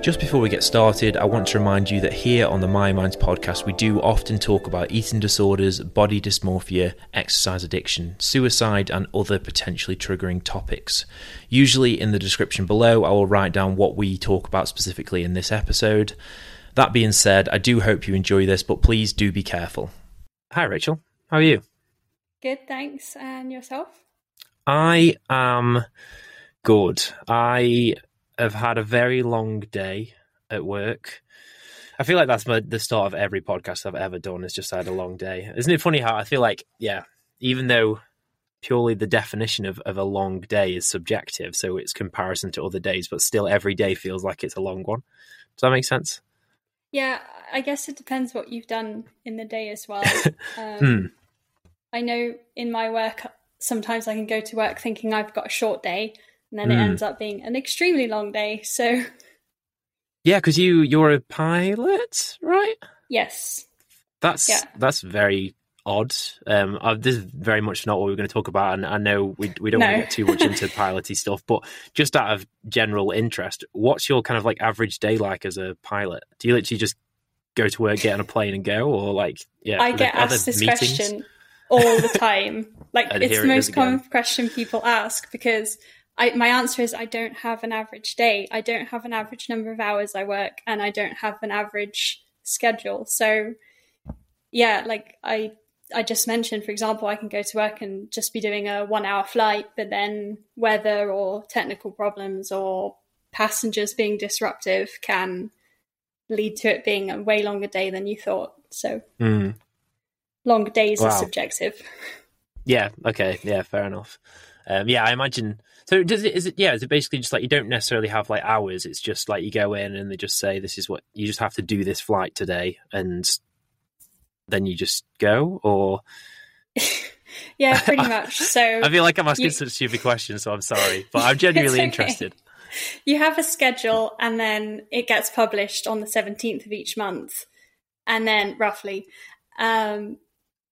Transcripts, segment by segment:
Just before we get started, I want to remind you that here on the Myo Minds podcast, we do often talk about eating disorders, body dysmorphia, exercise addiction, suicide, and other potentially triggering topics. Usually, in the description below, I will write down what we talk about specifically in this episode. That being said, I do hope you enjoy this, but please do be careful. Hi, Rachel. How are you? Good, thanks. And yourself? I am good. I have had a very long day at work. I feel like that's my, the start of every podcast I've ever done. Is just I had a long day. Isn't it funny how I feel like, yeah, even though purely the definition of, of a long day is subjective, so it's comparison to other days, but still every day feels like it's a long one. Does that make sense? Yeah, I guess it depends what you've done in the day as well. Um, Hmm. I know in my work, sometimes I can go to work thinking I've got a short day, and then it Mm. ends up being an extremely long day. So, Yeah, because you you're a pilot, right? yes. That's Yeah. that's very odd. Um, uh, this is very much not what we are going to talk about, and I know we we don't want to get too much into piloty stuff, but just out of general interest, what's your kind of like average day like as a pilot? Do you literally just go to work, get on a plane, and go, or like yeah? I get asked this meetings? question all the time. Like, it's the it most common question people ask because I, my answer is I don't have an average day. I don't have an average number of hours I work, and I don't have an average schedule. So, yeah, like I, I just mentioned, for example, I can go to work and just be doing a one-hour flight, but then weather or technical problems or passengers being disruptive can lead to it being a way longer day than you thought. So, Mm. long days are subjective. Yeah. Okay. Yeah. Fair enough. Um, yeah, I imagine. So does it? Is it? Yeah. Is it basically just like you don't necessarily have like hours? It's just like you go in and they just say this is what you just have to do this flight today, and then you just go. Or Yeah, pretty much. So I feel like I'm asking You- such stupid questions, so I'm sorry, but I'm genuinely okay. interested. you have a schedule and then it gets published on the 17th of each month and then roughly um,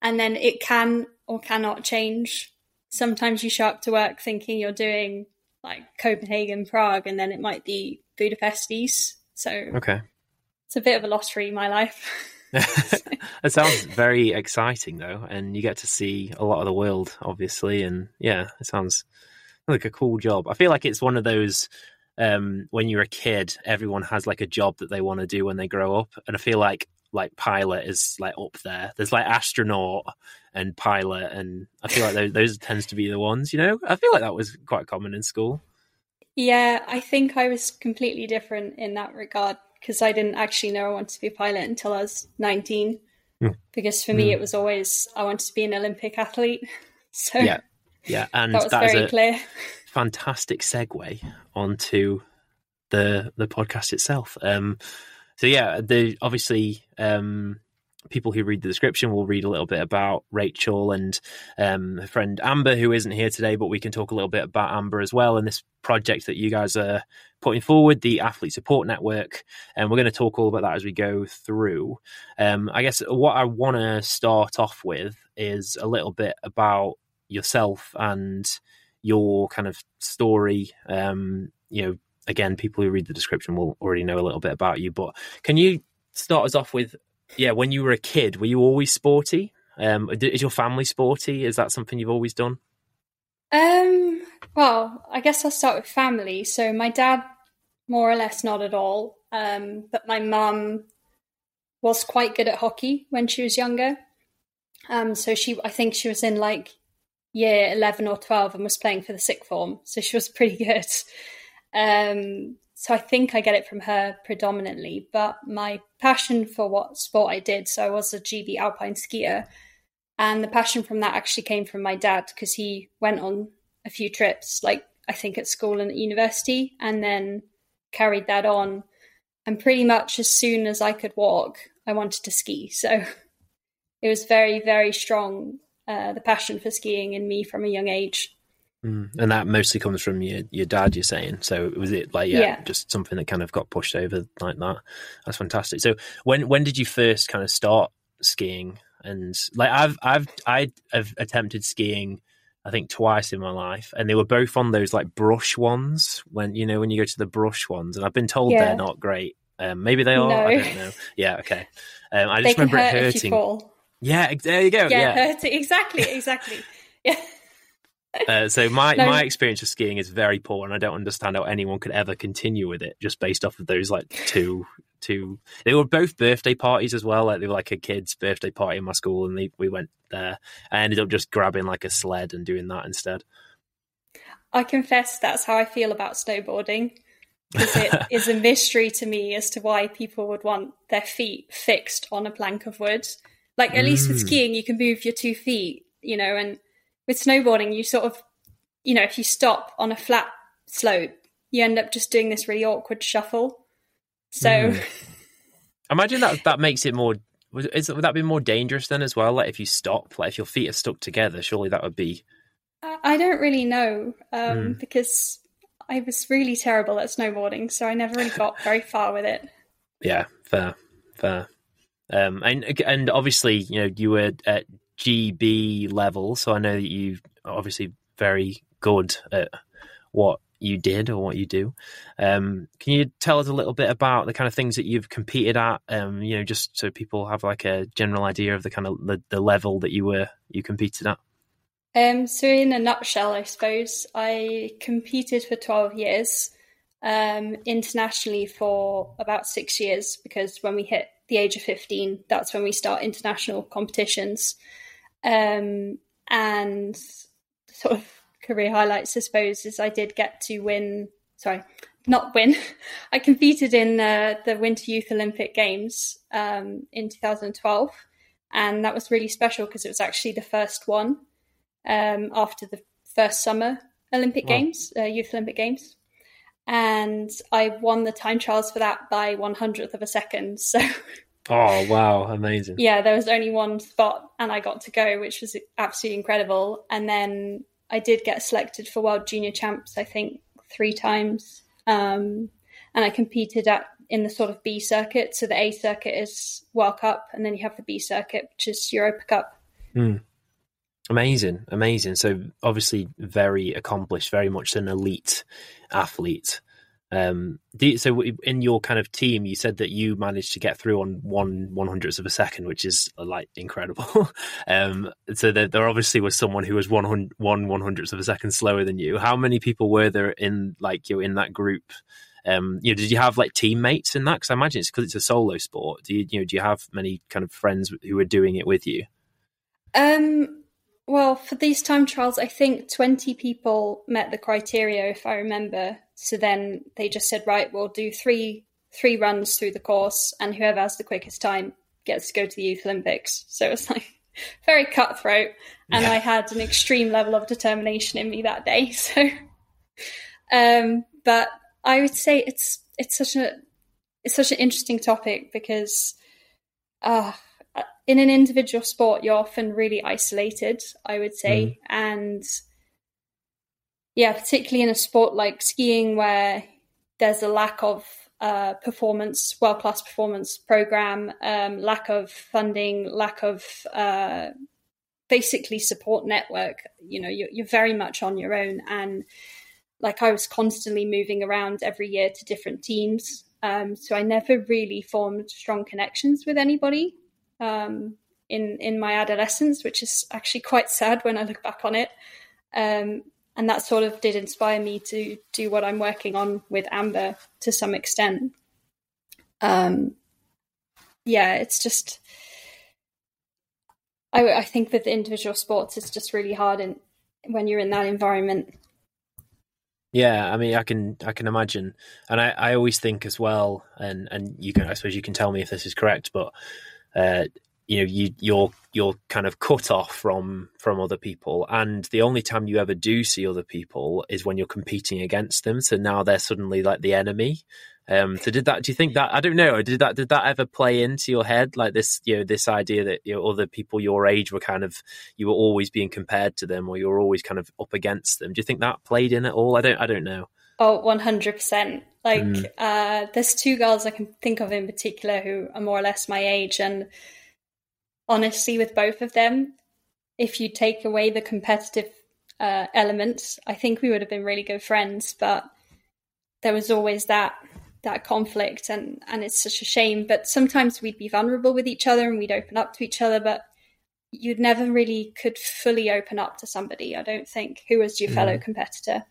and then it can or cannot change sometimes you show up to work thinking you're doing like copenhagen prague and then it might be budapest east so Okay. it's a bit of a lottery in my life it sounds very exciting though, and you get to see a lot of the world, obviously, and yeah, it sounds like a cool job. I feel like it's one of those um, when you're a kid, everyone has like a job that they want to do when they grow up, and I feel like like pilot is like up there. There's like astronaut and pilot, and I feel like those, those tends to be the ones. You know, I feel like that was quite common in school. Yeah, I think I was completely different in that regard because I didn't actually know I wanted to be a pilot until I was 19. Hmm. Because for me, Hmm. it was always I wanted to be an Olympic athlete. So Yeah, yeah, and that was that is very a clear. fantastic segue onto the the podcast itself. Um, so yeah, the obviously um, people who read the description will read a little bit about Rachel and um, her friend Amber, who isn't here today, but we can talk a little bit about Amber as well and this project that you guys are putting forward, the Athlete Support Network, and we're going to talk all about that as we go through. Um, I guess what I want to start off with is a little bit about yourself and your kind of story. Um, you know, again, people who read the description will already know a little bit about you, but can you start us off with, yeah, when you were a kid, were you always sporty? Um, is your family sporty? Is that something you've always done? Um, well, I guess I'll start with family. So my dad, more or less, not at all. Um, but my mum was quite good at hockey when she was younger. Um, so she, I think she was in like year eleven or twelve and was playing for the sixth form. So she was pretty good. Um, so I think I get it from her predominantly. But my passion for what sport I did, so I was a GB alpine skier. And the passion from that actually came from my dad because he went on a few trips, like I think at school and at university, and then carried that on. And pretty much as soon as I could walk, I wanted to ski. So it was very, very strong, uh, the passion for skiing in me from a young age. Mm. And that mostly comes from your your dad. You're saying so. Was it like yeah, Yeah. just something that kind of got pushed over like that? That's fantastic. So when when did you first kind of start skiing? And like I've I've I have attempted skiing. I think twice in my life, and they were both on those like brush ones. When you know when you go to the brush ones, and I've been told Yeah. they're not great. Um, maybe they are. I don't know. Yeah, okay. Um, I just remember hurt it hurting. Yeah, there you go. Yeah, yeah. hurting. Exactly, exactly. Yeah. Uh, so my, No. my experience of skiing is very poor, and I don't understand how anyone could ever continue with it just based off of those like two two. They were both birthday parties as well. Like they were like a kid's birthday party in my school, and they, we went there. I ended up just grabbing like a sled and doing that instead. I confess that's how I feel about snowboarding. Because it is a mystery to me as to why people would want their feet fixed on a plank of wood. Like, at least with Mm. skiing, you can move your two feet, you know, and with snowboarding, you sort of, you know, if you stop on a flat slope, you end up just doing this really awkward shuffle. So, Mm. Imagine that that makes it more. Would, is, would that be more dangerous then as well? Like if you stop, like if your feet are stuck together, surely that would be. I I don't really know um, Mm. because I was really terrible at snowboarding, so I never really got very far with it. Yeah, fair, fair. Um, and and obviously, you know, you were at GB level, so I know that you obviously very good at what you did or what you do. Um, can you tell us a little bit about the kind of things that you've competed at? Um, you know, just so people have like a general idea of the kind of the, the level that you were you competed at. Um, so, in a nutshell, I suppose I competed for 12 years um, internationally for about six years because when we hit the age of 15, that's when we start international competitions. Um, and sort of career highlights, I suppose, is I did get to win, sorry, not win. I competed in uh, the Winter Youth Olympic Games um, in 2012. And that was really special because it was actually the first one um, after the first summer Olympic Wow. Games, uh, Youth Olympic Games. And I won the time trials for that by one hundredth of a second. So Oh wow, amazing! yeah, there was only one spot, and I got to go, which was absolutely incredible. And then I did get selected for World Junior Champs, I think three times, um, and I competed at in the sort of B circuit. So the A circuit is World Cup, and then you have the B circuit, which is Europa Cup. Amazing, amazing. So obviously very accomplished, very much an elite athlete. Um, you- so in your kind of team, you said that you managed to get through on one one hundredths of a second, which is like incredible. um, so there, there obviously was someone who was one one one hundredths of a second slower than you. How many people were there in like you in that group? Um, you know, did you have like teammates in that? Because I imagine it's because it's a solo sport. Do you, you know, do you have many kind of friends who were doing it with you? Um, well, for these time trials, I think 20 people met the criteria, if I remember. So then they just said, right, we'll do three three runs through the course, and whoever has the quickest time gets to go to the Youth Olympics. So it was like very cutthroat, and Yeah. I had an extreme level of determination in me that day. So, um, but I would say it's it's such a it's such an interesting topic because. Uh, in an individual sport, you're often really isolated, I would say. And yeah, particularly in a sport like skiing, where there's a lack of uh, performance, world class performance program, um, lack of funding, lack of uh, basically support network. You know, you're, you're very much on your own. And like I was constantly moving around every year to different teams. Um, so I never really formed strong connections with anybody um, in in my adolescence, which is actually quite sad when I look back on it. Um, and that sort of did inspire me to do what I'm working on with Amber to some extent. Um, yeah, it's just. I, I think with individual sports, it's just really hard in, when you're in that environment. Yeah, I mean, I can I can imagine, and I, I always think as well, and and you can I suppose you can tell me if this is correct, but uh, you know, you you're you're kind of cut off from from other people, and the only time you ever do see other people is when you're competing against them. So now they're suddenly like the enemy. Um, so did that? Do you think that? I don't know. Did that? Did that ever play into your head like this? You know, this idea that you know, other people your age were kind of you were always being compared to them, or you were always kind of up against them. Do you think that played in at all? I don't. I don't know. Oh, 100%. Like, mm. uh, there's two girls I can think of in particular who are more or less my age. And honestly, with both of them, if you take away the competitive uh, elements, I think we would have been really good friends. But there was always that that conflict and and it's such a shame but sometimes we'd be vulnerable with each other and we'd open up to each other but you'd never really could fully open up to somebody i don't think who was your mm. fellow competitor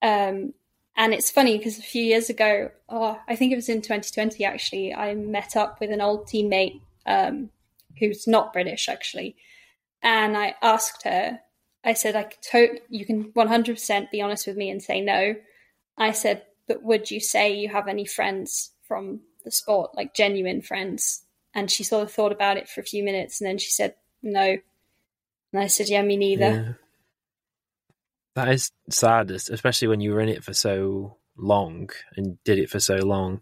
um, and it's funny because a few years ago oh i think it was in 2020 actually i met up with an old teammate um, who's not british actually and i asked her i said i to- you can 100% be honest with me and say no i said but would you say you have any friends from the sport, like genuine friends? And she sort of thought about it for a few minutes and then she said, no. And I said, yeah, me neither. Yeah. That is sad, especially when you were in it for so long and did it for so long.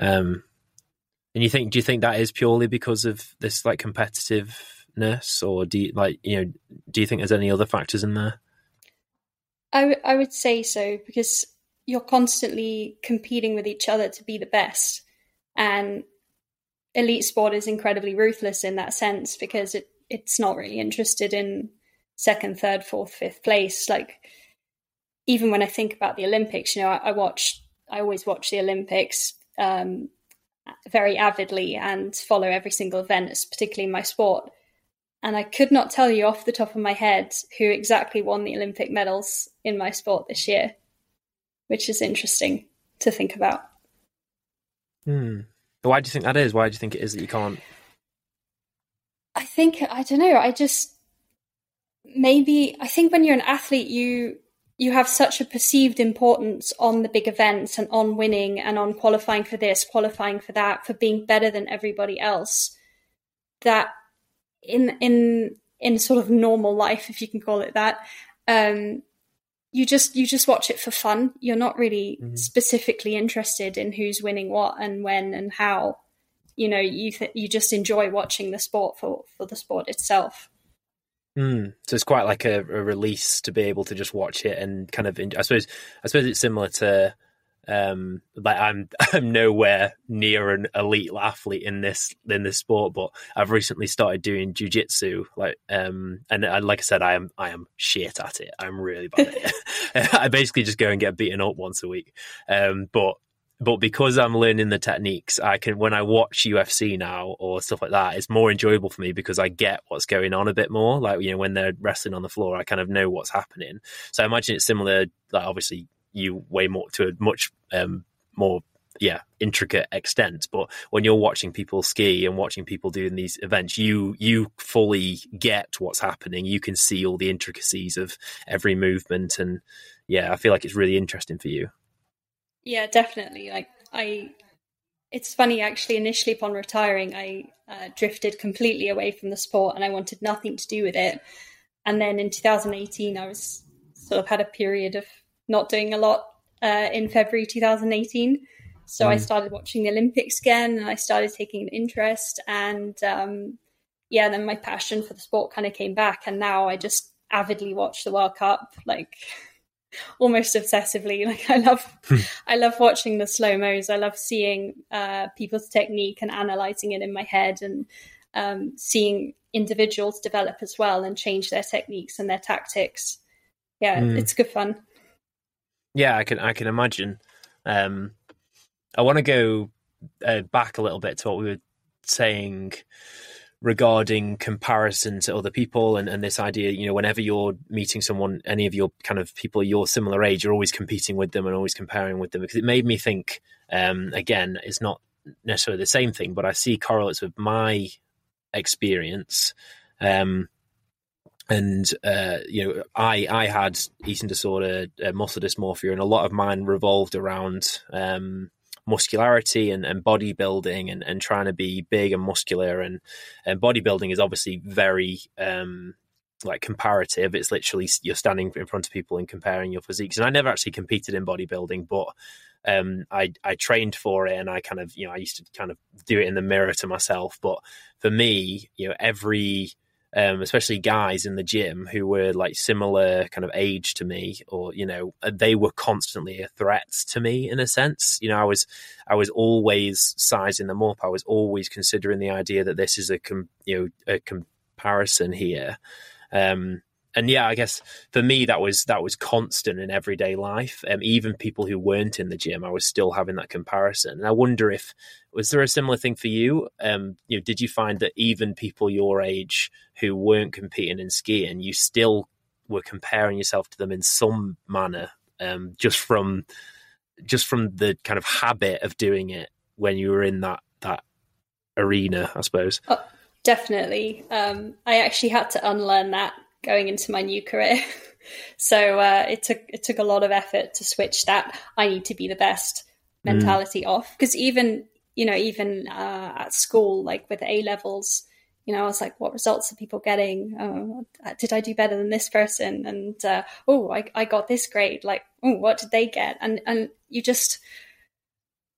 Um, and you think, do you think that is purely because of this like competitiveness, or do you like, you know, do you think there's any other factors in there? I, w- I would say so because you're constantly competing with each other to be the best. And elite sport is incredibly ruthless in that sense because it, it's not really interested in second, third, fourth, fifth place. Like even when I think about the Olympics, you know, I, I watch, I always watch the Olympics um, very avidly and follow every single event, particularly in my sport. And I could not tell you off the top of my head who exactly won the Olympic medals in my sport this year which is interesting to think about. Hmm. Why do you think that is? Why do you think it is that you can't? I think I don't know. I just maybe I think when you're an athlete, you you have such a perceived importance on the big events and on winning and on qualifying for this, qualifying for that, for being better than everybody else. That in in in sort of normal life, if you can call it that, um, you just you just watch it for fun. You're not really mm-hmm. specifically interested in who's winning what and when and how. You know, you th- you just enjoy watching the sport for for the sport itself. Mm. So it's quite like a, a, release to be able to just watch it and kind of. I suppose I suppose it's similar to um, like I'm I'm nowhere near an elite athlete in this in this sport, but I've recently started doing jujitsu. Like um, and, and like I said, I am I am shit at it. I'm really bad at it. I basically just go and get beaten up once a week. Um, but but because I'm learning the techniques, I can when I watch UFC now or stuff like that, it's more enjoyable for me because I get what's going on a bit more. Like you know, when they're wrestling on the floor, I kind of know what's happening. So I imagine it's similar. Like obviously, you way more to a much um, more yeah intricate extent but when you're watching people ski and watching people doing these events you you fully get what's happening you can see all the intricacies of every movement and yeah i feel like it's really interesting for you yeah definitely like i it's funny actually initially upon retiring i uh, drifted completely away from the sport and i wanted nothing to do with it and then in 2018 i was sort of had a period of not doing a lot uh, in February 2018. So mm. I started watching the Olympics again and I started taking an interest. And um, yeah, then my passion for the sport kind of came back. And now I just avidly watch the World Cup, like almost obsessively. Like I love, hmm. I love watching the slow mos. I love seeing uh, people's technique and analyzing it in my head and um, seeing individuals develop as well and change their techniques and their tactics. Yeah, mm. it's good fun. Yeah, I can I can imagine. Um, I want to go uh, back a little bit to what we were saying regarding comparison to other people and, and this idea, you know, whenever you're meeting someone, any of your kind of people your similar age, you're always competing with them and always comparing with them because it made me think, um, again, it's not necessarily the same thing, but I see correlates with my experience. Um, and uh, you know, I I had eating disorder, uh, muscle dysmorphia, and a lot of mine revolved around um, muscularity and, and bodybuilding and, and trying to be big and muscular. And, and bodybuilding is obviously very um, like comparative. It's literally you're standing in front of people and comparing your physiques. And I never actually competed in bodybuilding, but um, I I trained for it, and I kind of you know I used to kind of do it in the mirror to myself. But for me, you know, every um, especially guys in the gym who were like similar kind of age to me, or you know, they were constantly a threat to me in a sense. You know, I was I was always sizing them up. I was always considering the idea that this is a com- you know a comparison here. Um, and yeah, I guess for me that was that was constant in everyday life. Um, even people who weren't in the gym, I was still having that comparison. And I wonder if was there a similar thing for you? Um, you know, did you find that even people your age who weren't competing in skiing, you still were comparing yourself to them in some manner, um, just from just from the kind of habit of doing it when you were in that that arena, I suppose. Oh, definitely. Um, I actually had to unlearn that going into my new career. so uh, it took it took a lot of effort to switch that I need to be the best mm. mentality mm. off because even you know even uh, at school like with A levels you know I was like what results are people getting oh, did I do better than this person and uh, oh I, I got this grade like oh what did they get and and you just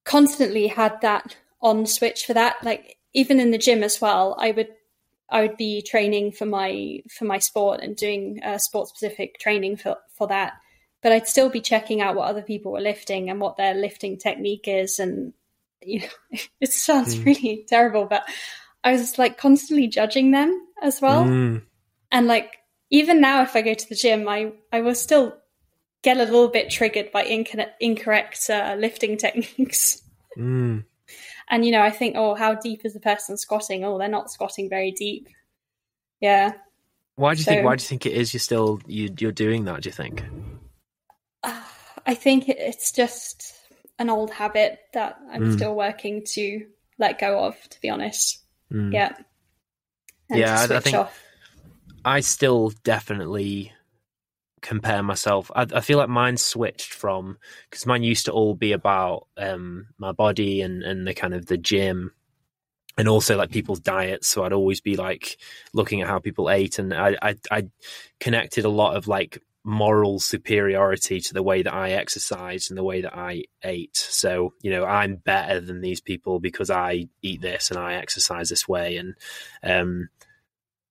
constantly had that on switch for that like even in the gym as well I would I would be training for my for my sport and doing uh, sport specific training for for that. But I'd still be checking out what other people were lifting and what their lifting technique is, and you know, it sounds mm. really terrible, but I was like constantly judging them as well. Mm. And like even now, if I go to the gym, I I will still get a little bit triggered by incorrect, incorrect uh, lifting techniques. Mm and you know i think oh how deep is the person squatting oh they're not squatting very deep yeah why do you so, think why do you think it is you're still you, you're doing that do you think uh, i think it's just an old habit that i'm mm. still working to let go of to be honest mm. yeah and yeah I, I think off. i still definitely compare myself. I, I, feel like mine switched from because mine used to all be about um, my body and and the kind of the gym, and also like people's diets. So I'd always be like looking at how people ate, and I I, I connected a lot of like moral superiority to the way that I exercised and the way that I ate. So, you know, I'm better than these people because I eat this and I exercise this way. And, um,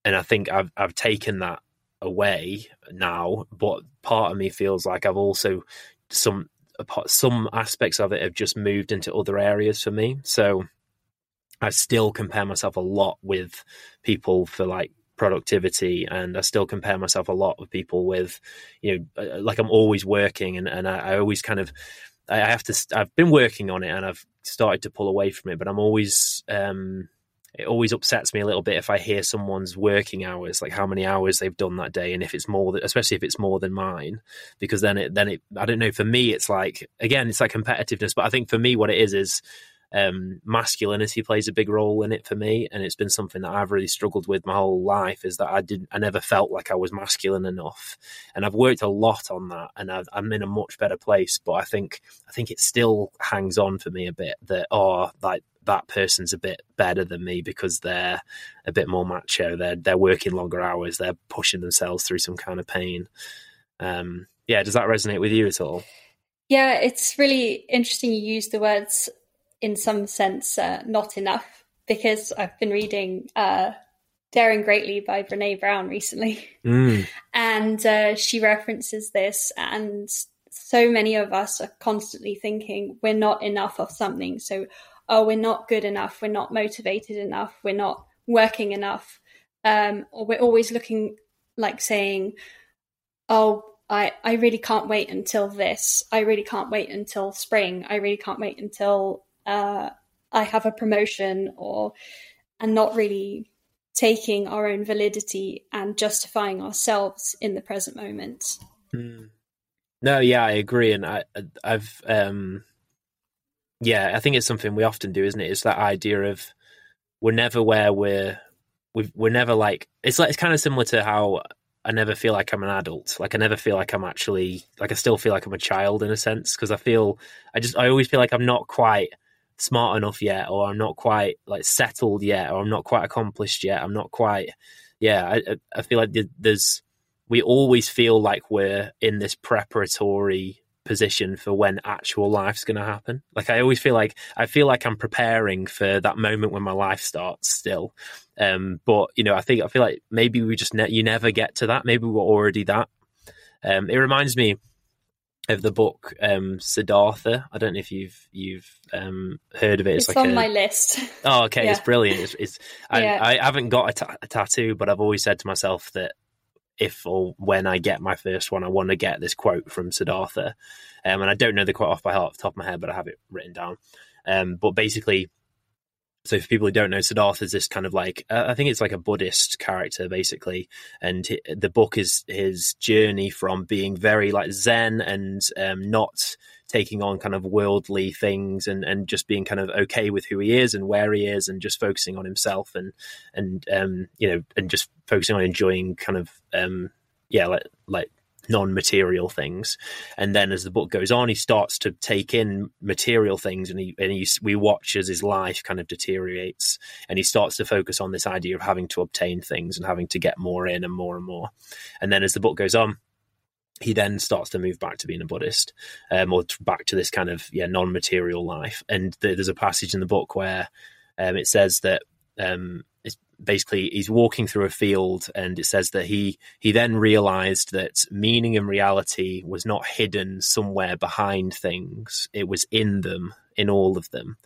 and I think I've, I've taken that away now, but part of me feels like I've also some some aspects of it have just moved into other areas for me. So I still compare myself a lot with people for like productivity and I still compare myself a lot with people with, you know, uh, like I'm always working and, and I, I always kind of, I have to, I've been working on it and I've started to pull away from it, but I'm always, um, it always upsets me a little bit if I hear someone's working hours, like how many hours they've done that day, and if it's more, than, especially if it's more than mine, because then it, then it, I don't know. For me, it's like again, it's like competitiveness, but I think for me, what it is is um, masculinity plays a big role in it for me, and it's been something that I've really struggled with my whole life. Is that I didn't, I never felt like I was masculine enough, and I've worked a lot on that, and i am in a much better place. But I think, I think it still hangs on for me a bit that oh, like that person's a bit better than me because they're a bit more macho. They're they're working longer hours. They're pushing themselves through some kind of pain. Um, yeah, does that resonate with you at all? Yeah, it's really interesting. You use the words in some sense uh, not enough because I've been reading uh, Daring Greatly by Brene Brown recently, mm. and uh, she references this and. So many of us are constantly thinking we're not enough of something. So oh, we're not good enough, we're not motivated enough, we're not working enough, um, or we're always looking like saying, oh, I, I really can't wait until this. I really can't wait until spring. I really can't wait until uh, I have a promotion or and not really taking our own validity and justifying ourselves in the present moment. Mm. No, yeah, I agree, and I, I've um, yeah, I think it's something we often do, isn't it? It's that idea of we're never where we're we we're never like it's like it's kind of similar to how I never feel like I'm an adult. Like I never feel like I'm actually like I still feel like I'm a child in a sense because I feel I just I always feel like I'm not quite smart enough yet or I'm not quite like settled yet or I'm not quite accomplished yet. I'm not quite yeah, I I feel like there's we always feel like we're in this preparatory position for when actual life's going to happen. Like I always feel like I feel like I'm preparing for that moment when my life starts still. Um, but you know, I think I feel like maybe we just ne- you never get to that. Maybe we're already that. Um, it reminds me of the book um, Siddhartha. I don't know if you've you've um, heard of it. It's, it's like on a... my list. Oh, okay, yeah. it's brilliant. It's, it's I, yeah. I, haven't got a, t- a tattoo, but I've always said to myself that if or when I get my first one, I want to get this quote from Siddhartha. Um, and I don't know the quote off by heart, off the top of my head, but I have it written down. Um, but basically, so for people who don't know, Siddhartha is this kind of like uh, I think it's like a Buddhist character basically, and the book is his journey from being very like Zen and um, not taking on kind of worldly things and and just being kind of okay with who he is and where he is and just focusing on himself and and um, you know and just focusing on enjoying kind of um, yeah like like non-material things and then as the book goes on he starts to take in material things and he and he, we watch as his life kind of deteriorates and he starts to focus on this idea of having to obtain things and having to get more in and more and more and then as the book goes on he then starts to move back to being a Buddhist, um, or back to this kind of yeah non-material life. And there's a passage in the book where um, it says that um, it's basically he's walking through a field and it says that he he then realized that meaning and reality was not hidden somewhere behind things. It was in them in all of them.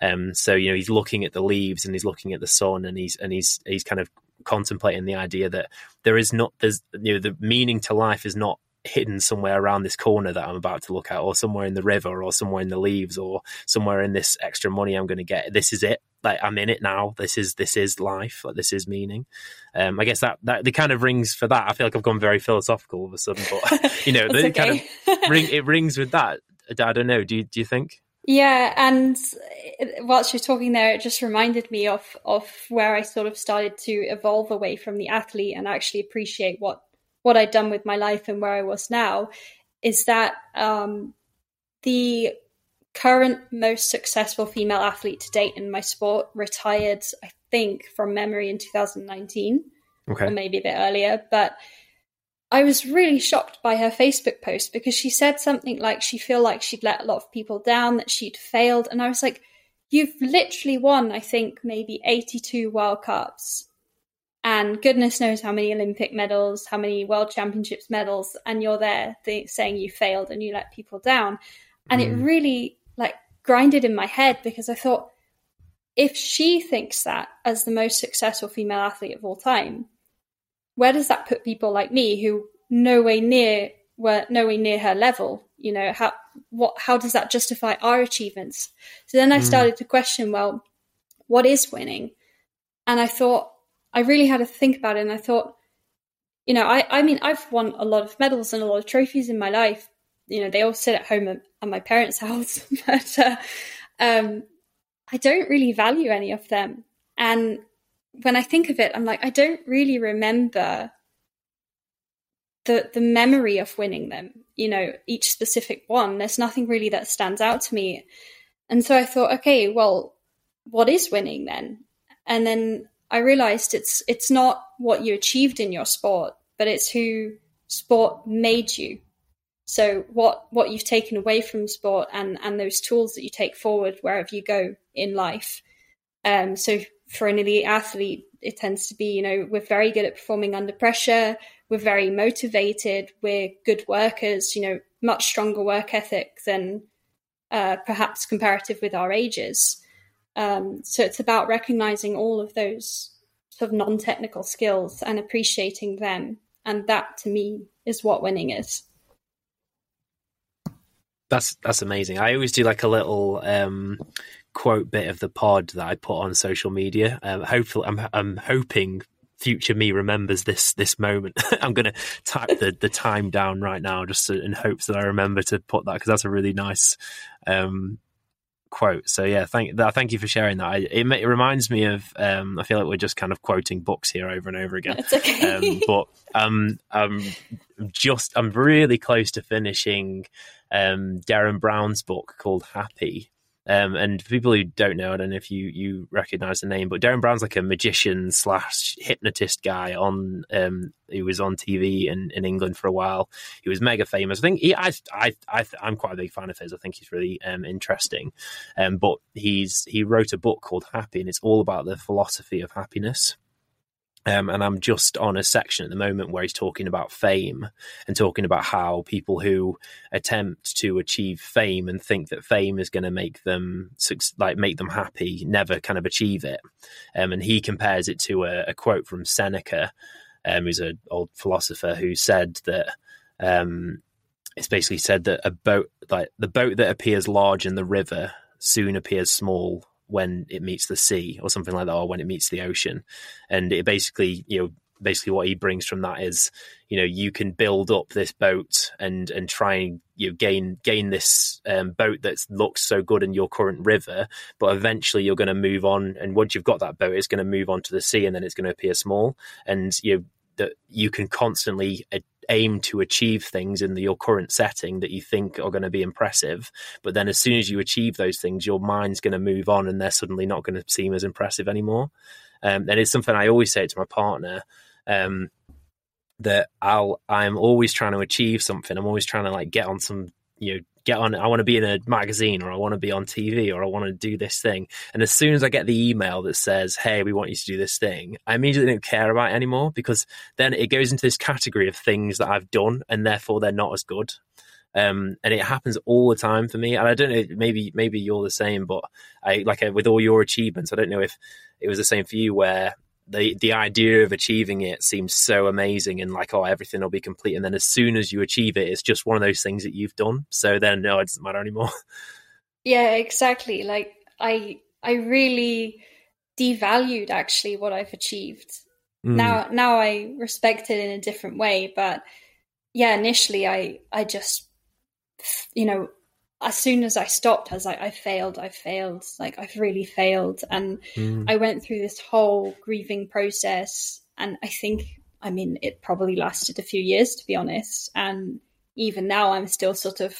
Um so you know he's looking at the leaves and he's looking at the sun and he's and he's he's kind of contemplating the idea that there is not there's you know the meaning to life is not hidden somewhere around this corner that I'm about to look at, or somewhere in the river, or somewhere in the leaves, or somewhere in this extra money I'm going to get. This is it. Like I'm in it now. This is this is life. Like this is meaning. Um, I guess that that the kind of rings for that. I feel like I've gone very philosophical all of a sudden, but you know, the okay. kind of ring it rings with that. I don't know. Do you do you think? Yeah, and whilst you're talking there, it just reminded me of of where I sort of started to evolve away from the athlete and actually appreciate what what I'd done with my life and where I was now is that um, the current most successful female athlete to date in my sport retired, I think, from memory in 2019, okay. or maybe a bit earlier. But I was really shocked by her Facebook post because she said something like she felt like she'd let a lot of people down, that she'd failed, and I was like, "You've literally won, I think, maybe 82 World Cups." And goodness knows how many Olympic medals, how many World Championships medals, and you're there th- saying you failed and you let people down. And mm. it really like grinded in my head because I thought, if she thinks that as the most successful female athlete of all time, where does that put people like me who nowhere near were nowhere near her level? You know, how what how does that justify our achievements? So then I mm. started to question, well, what is winning? And I thought, I really had to think about it and I thought, you know, I, I mean, I've won a lot of medals and a lot of trophies in my life. You know, they all sit at home at, at my parents' house, but uh, um, I don't really value any of them. And when I think of it, I'm like, I don't really remember the the memory of winning them. You know, each specific one. There's nothing really that stands out to me. And so I thought, okay, well, what is winning then? And then I realized it's it's not what you achieved in your sport, but it's who sport made you. So what what you've taken away from sport and and those tools that you take forward wherever you go in life. Um, so for an elite athlete, it tends to be you know we're very good at performing under pressure. We're very motivated. We're good workers. You know, much stronger work ethic than uh, perhaps comparative with our ages. Um, so it's about recognizing all of those sort of non-technical skills and appreciating them, and that to me is what winning is. That's that's amazing. I always do like a little um, quote bit of the pod that I put on social media. Um, hopefully, I'm I'm hoping future me remembers this this moment. I'm going to type the the time down right now just to, in hopes that I remember to put that because that's a really nice um, quote. So yeah, thank thank you for sharing that. I, it, it, reminds me of. Um, I feel like we're just kind of quoting books here over and over again. It's okay. Um, but um, I'm just I'm really close to finishing um, Derren Brown's book called Happy. Um, and for people who don't know, I don't know if you you recognize the name, but Derren Brown's like a magician slash hypnotist guy on um, he was on TV in, in England for a while. He was mega famous. I think he, I, I, I, am quite a big fan of his. I think he's really um, interesting. Um, but he's he wrote a book called Happy, and it's all about the philosophy of happiness. Um, and I'm just on a section at the moment where he's talking about fame and talking about how people who attempt to achieve fame and think that fame is going to make them like make them happy never kind of achieve it. Um, and he compares it to a, a quote from Seneca, um, who's an old philosopher, who said that um, it's basically said that a boat like the boat that appears large in the river soon appears small when it meets the sea or something like that, or when it meets the ocean. And it basically, you know, basically what he brings from that is, you know, you can build up this boat and and try and you know, gain gain this um, boat that looks so good in your current river, but eventually you're going to move on, and once you've got that boat, it's going to move on to the sea, and then it's going to appear small, and you know that you can constantly aim to achieve things in the, your current setting that you think are going to be impressive. But then as soon as you achieve those things, your mind's going to move on and they're suddenly not going to seem as impressive anymore. Um, and it's something I always say to my partner. Um, that I'll I'm always trying to achieve something. I'm always trying to like get on some you know get on i want to be in a magazine or i want to be on tv or i want to do this thing. And as soon as i get the email that says hey we want you to do this thing i immediately don't care about it anymore because then it goes into this category of things that i've done and therefore they're not as good. Um, and it happens all the time for me. And i don't know maybe maybe you're the same but i like with all your achievements i don't know if it was the same for you where the the idea of achieving it seems so amazing and like oh everything will be complete. And then as soon as you achieve it it's just one of those things that you've done. So then no it doesn't matter anymore. Yeah exactly. Like i i really devalued actually what i've achieved. Mm. now now i respect it in a different way but yeah initially i i just you know as soon as I stopped, I was like, I failed, I failed, like I've really failed. And mm. I went through this whole grieving process. And I think, I mean, it probably lasted a few years, to be honest. And even now, I'm still sort of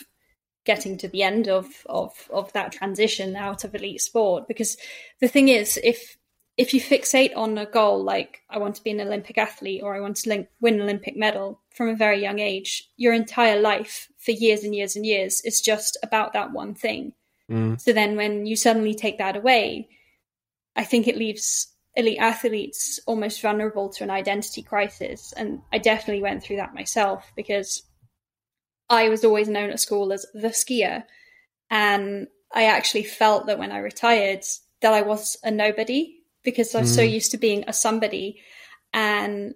getting to the end of, of, of that transition out of elite sport. Because the thing is, if if you fixate on a goal like I want to be an Olympic athlete or I want to win an Olympic medal from a very young age, your entire life for years and years and years is just about that one thing. Mm. So then when you suddenly take that away, I think it leaves elite athletes almost vulnerable to an identity crisis. And I definitely went through that myself because I was always known at school as the skier. And I actually felt that when I retired, that I was a nobody because I was mm. so used to being a somebody and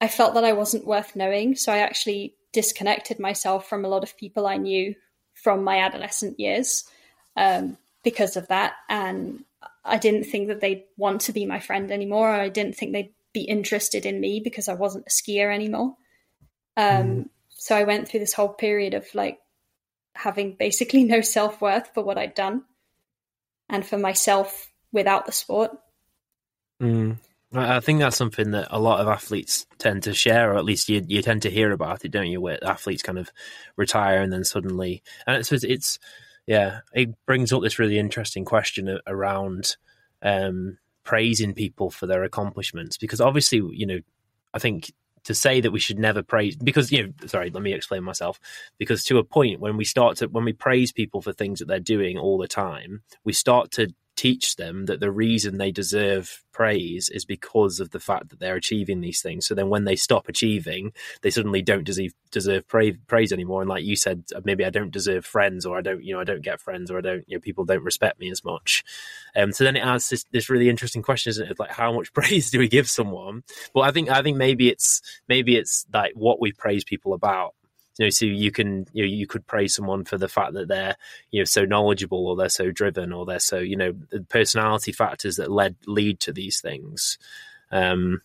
I felt that I wasn't worth knowing. So I actually disconnected myself from a lot of people I knew from my adolescent years um, because of that. And I didn't think that they'd want to be my friend anymore. I didn't think they'd be interested in me because I wasn't a skier anymore. Um, mm. So I went through this whole period of like having basically no self worth for what I'd done and for myself without the sport. Mm. I think that's something that a lot of athletes tend to share, or at least you you tend to hear about it, don't you? Where athletes kind of retire and then suddenly, and it's it's yeah, it brings up this really interesting question around um, praising people for their accomplishments because obviously, you know, I think to say that we should never praise because you know sorry let me explain myself because to a point when we start to when we praise people for things that they're doing all the time we start to teach them that the reason they deserve praise is because of the fact that they're achieving these things. So then when they stop achieving, they suddenly don't deserve deserve praise, praise anymore. And like you said, uh, maybe I don't deserve friends, or I don't, you know, I don't get friends, or I don't, you know, people don't respect me as much. Um, so then it asks this, this really interesting question, isn't it? Like, how much praise do we give someone? But I think I think maybe it's maybe it's like what we praise people about you know, so you can you know you could praise someone for the fact that they're you know so knowledgeable or they're so driven or they're so you know the personality factors that led lead to these things. Um,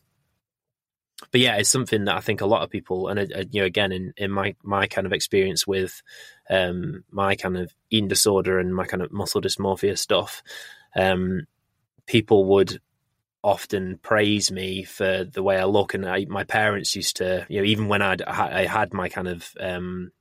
but yeah, it's something that I think a lot of people, and uh, you know, again, in, in my my kind of experience with um, my kind of eating disorder and my kind of muscle dysmorphia stuff, um, people would often praise me for the way I look. And I, my parents used to, you know, even when I'd, I had my kind of, um,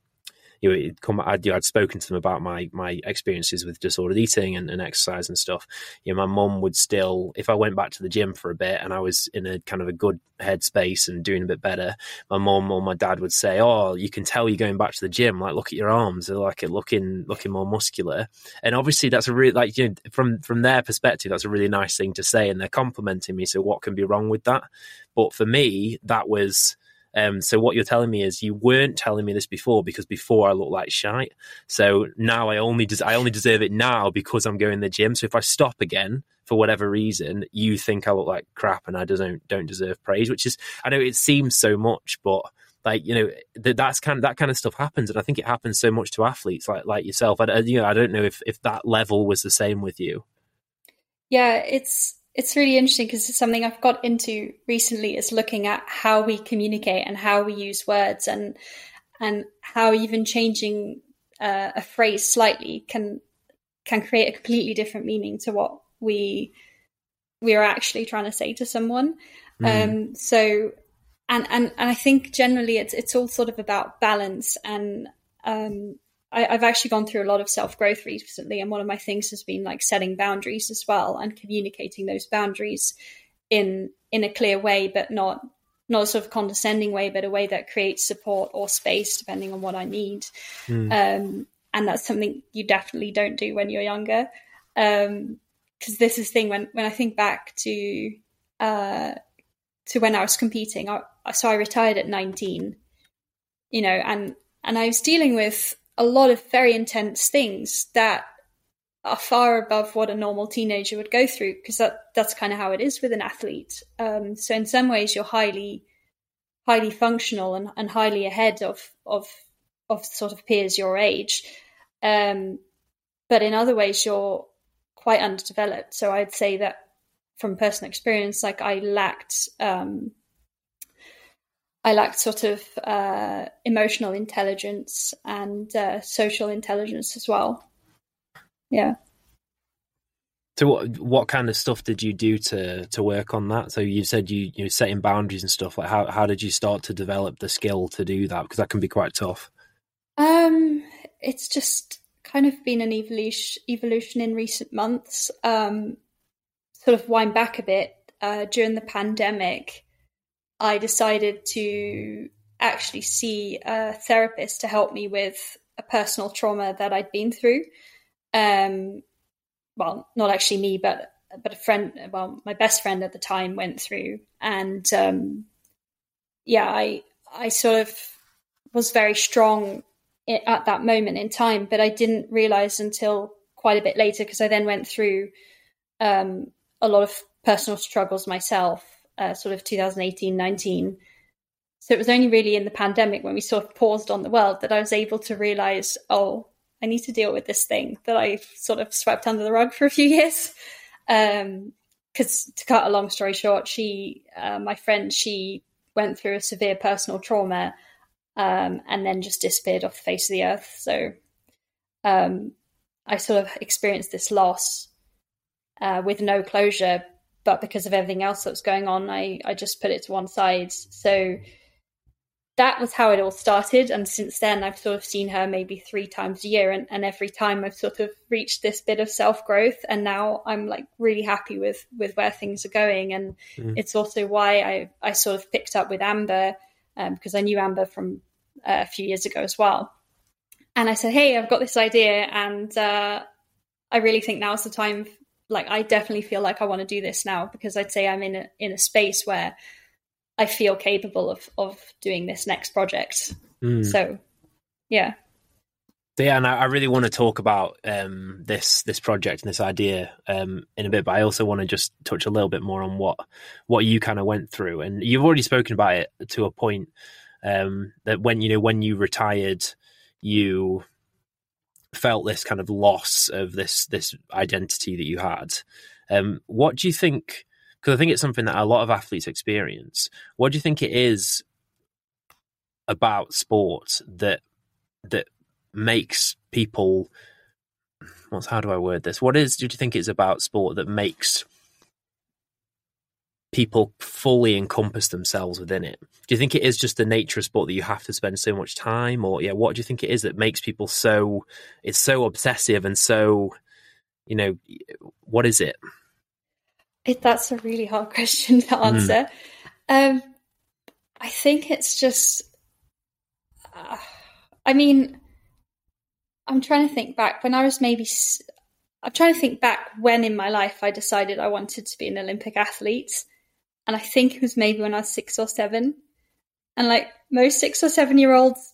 you know, come, I'd, you know, I'd spoken to them about my my experiences with disordered eating and, and exercise and stuff. You know, my mum would still, if I went back to the gym for a bit and I was in a kind of a good headspace and doing a bit better, my mum or my dad would say, "Oh, you can tell you're going back to the gym. Like, look at your arms; they're like looking looking more muscular." And obviously, that's a really like you know, from from their perspective, that's a really nice thing to say, and they're complimenting me. So, what can be wrong with that? But for me, that was um, so what you're telling me is you weren't telling me this before because before I looked like shite. So now I only des- I only deserve it now because I'm going to the gym. So if I stop again for whatever reason, you think I look like crap and I don't don't deserve praise. Which is I know it seems so much, but like you know that's kind of that kind of stuff happens, and I think it happens so much to athletes like like yourself. I you know I don't know if if that level was the same with you. Yeah, it's it's really interesting because it's something I've got into recently is looking at how we communicate and how we use words and and how even changing uh, a phrase slightly can can create a completely different meaning to what we we are actually trying to say to someone. Mm. Um, so and and and I think generally it's it's all sort of about balance and um, I, have actually gone through a lot of self growth recently, and one of my things has been like setting boundaries as well and communicating those boundaries in in a clear way, but not not a sort of condescending way, but a way that creates support or space depending on what I need. Mm. Um, and that's something you definitely don't do when you're younger. Because um, this is thing when when I think back to uh, to when I was competing, I, so I retired at 19, you know, and and I was dealing with a lot of very intense things that are far above what a normal teenager would go through because that that's kind of how it is with an athlete. Um, so in some ways, you're highly highly functional and, and highly ahead of of of sort of peers your age, um, but in other ways, you're quite underdeveloped. So I'd say that from personal experience, like I lacked um, I lacked sort of uh, emotional intelligence and uh, social intelligence as well. Yeah. So what what kind of stuff did you do to to work on that? So you said you you setting boundaries and stuff. Like how how did you start to develop the skill to do that? Because that can be quite tough. Um, it's just kind of been an evolution evolution in recent months. Um, sort of wind back a bit uh, during the pandemic. I decided to actually see a therapist to help me with a personal trauma that I'd been through. Um, well, not actually me, but but a friend, well, my best friend at the time went through, and um, yeah, I I sort of was very strong at that moment in time, but I didn't realize until quite a bit later because I then went through um, a lot of personal struggles myself uh, sort of 2018 19. So it was only really in the pandemic when we sort of paused on the world that I was able to realize, oh, I need to deal with this thing that I sort of swept under the rug for a few years. Because um, to cut a long story short, she, uh, my friend, she went through a severe personal trauma um, and then just disappeared off the face of the earth. So um, I sort of experienced this loss uh, with no closure but because of everything else that was going on, I, I just put it to one side. So that was how it all started. And since then, I've sort of seen her maybe three times a year. And, and every time I've sort of reached this bit of self growth. And now I'm like really happy with, with where things are going. And mm. it's also why I, I sort of picked up with Amber um, because I knew Amber from uh, a few years ago as well. And I said, Hey, I've got this idea. And uh, I really think now's the time like I definitely feel like I want to do this now because I'd say I'm in a in a space where I feel capable of of doing this next project. Mm. So, yeah. Yeah, and I, I, really want to talk about um, this this project and this idea um, in a bit, but I also want to just touch a little bit more on what what you kind of went through, and you've already spoken about it to a point um, that when you know when you retired, you felt this kind of loss of this this identity that you had. Um, what do you think? Because I think it's something that a lot of athletes experience. What do you think it is about sport that that makes people? What's how do I word this? What is? Do you think it's about sport that makes people fully encompass themselves within it. Do you think it is just the nature of sport that you have to spend so much time, or yeah, what do you think it is that makes people so it's so obsessive and so you know what is it? it that's a really hard question to answer. Mm. Um, I think it's just. Uh, I mean, I'm trying to think back when I was maybe. I'm trying to think back when in my life I decided I wanted to be an Olympic athlete. And I think it was maybe when I was six or seven. And like most six or seven year olds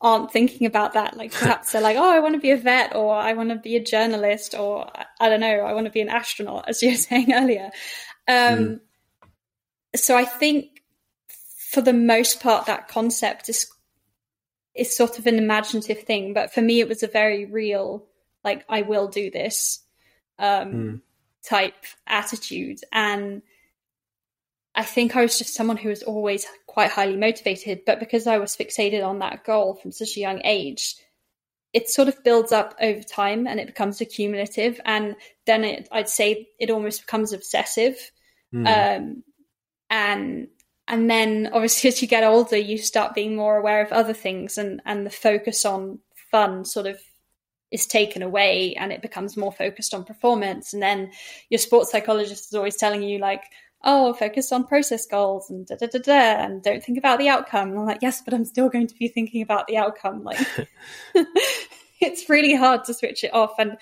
aren't thinking about that. Like perhaps they're like, oh, I want to be a vet or I want to be a journalist or I don't know, I want to be an astronaut, as you were saying earlier. Um, mm. So I think for the most part, that concept is is sort of an imaginative thing. But for me, it was a very real, like, I will do this um, mm. type attitude. And I think I was just someone who was always quite highly motivated. But because I was fixated on that goal from such a young age, it sort of builds up over time and it becomes accumulative. And then it, I'd say it almost becomes obsessive. Mm. Um, and and then obviously as you get older you start being more aware of other things and and the focus on fun sort of is taken away and it becomes more focused on performance and then your sports psychologist is always telling you like oh focus on process goals and da da da da and don't think about the outcome and i'm like yes but i'm still going to be thinking about the outcome like it's really hard to switch it off and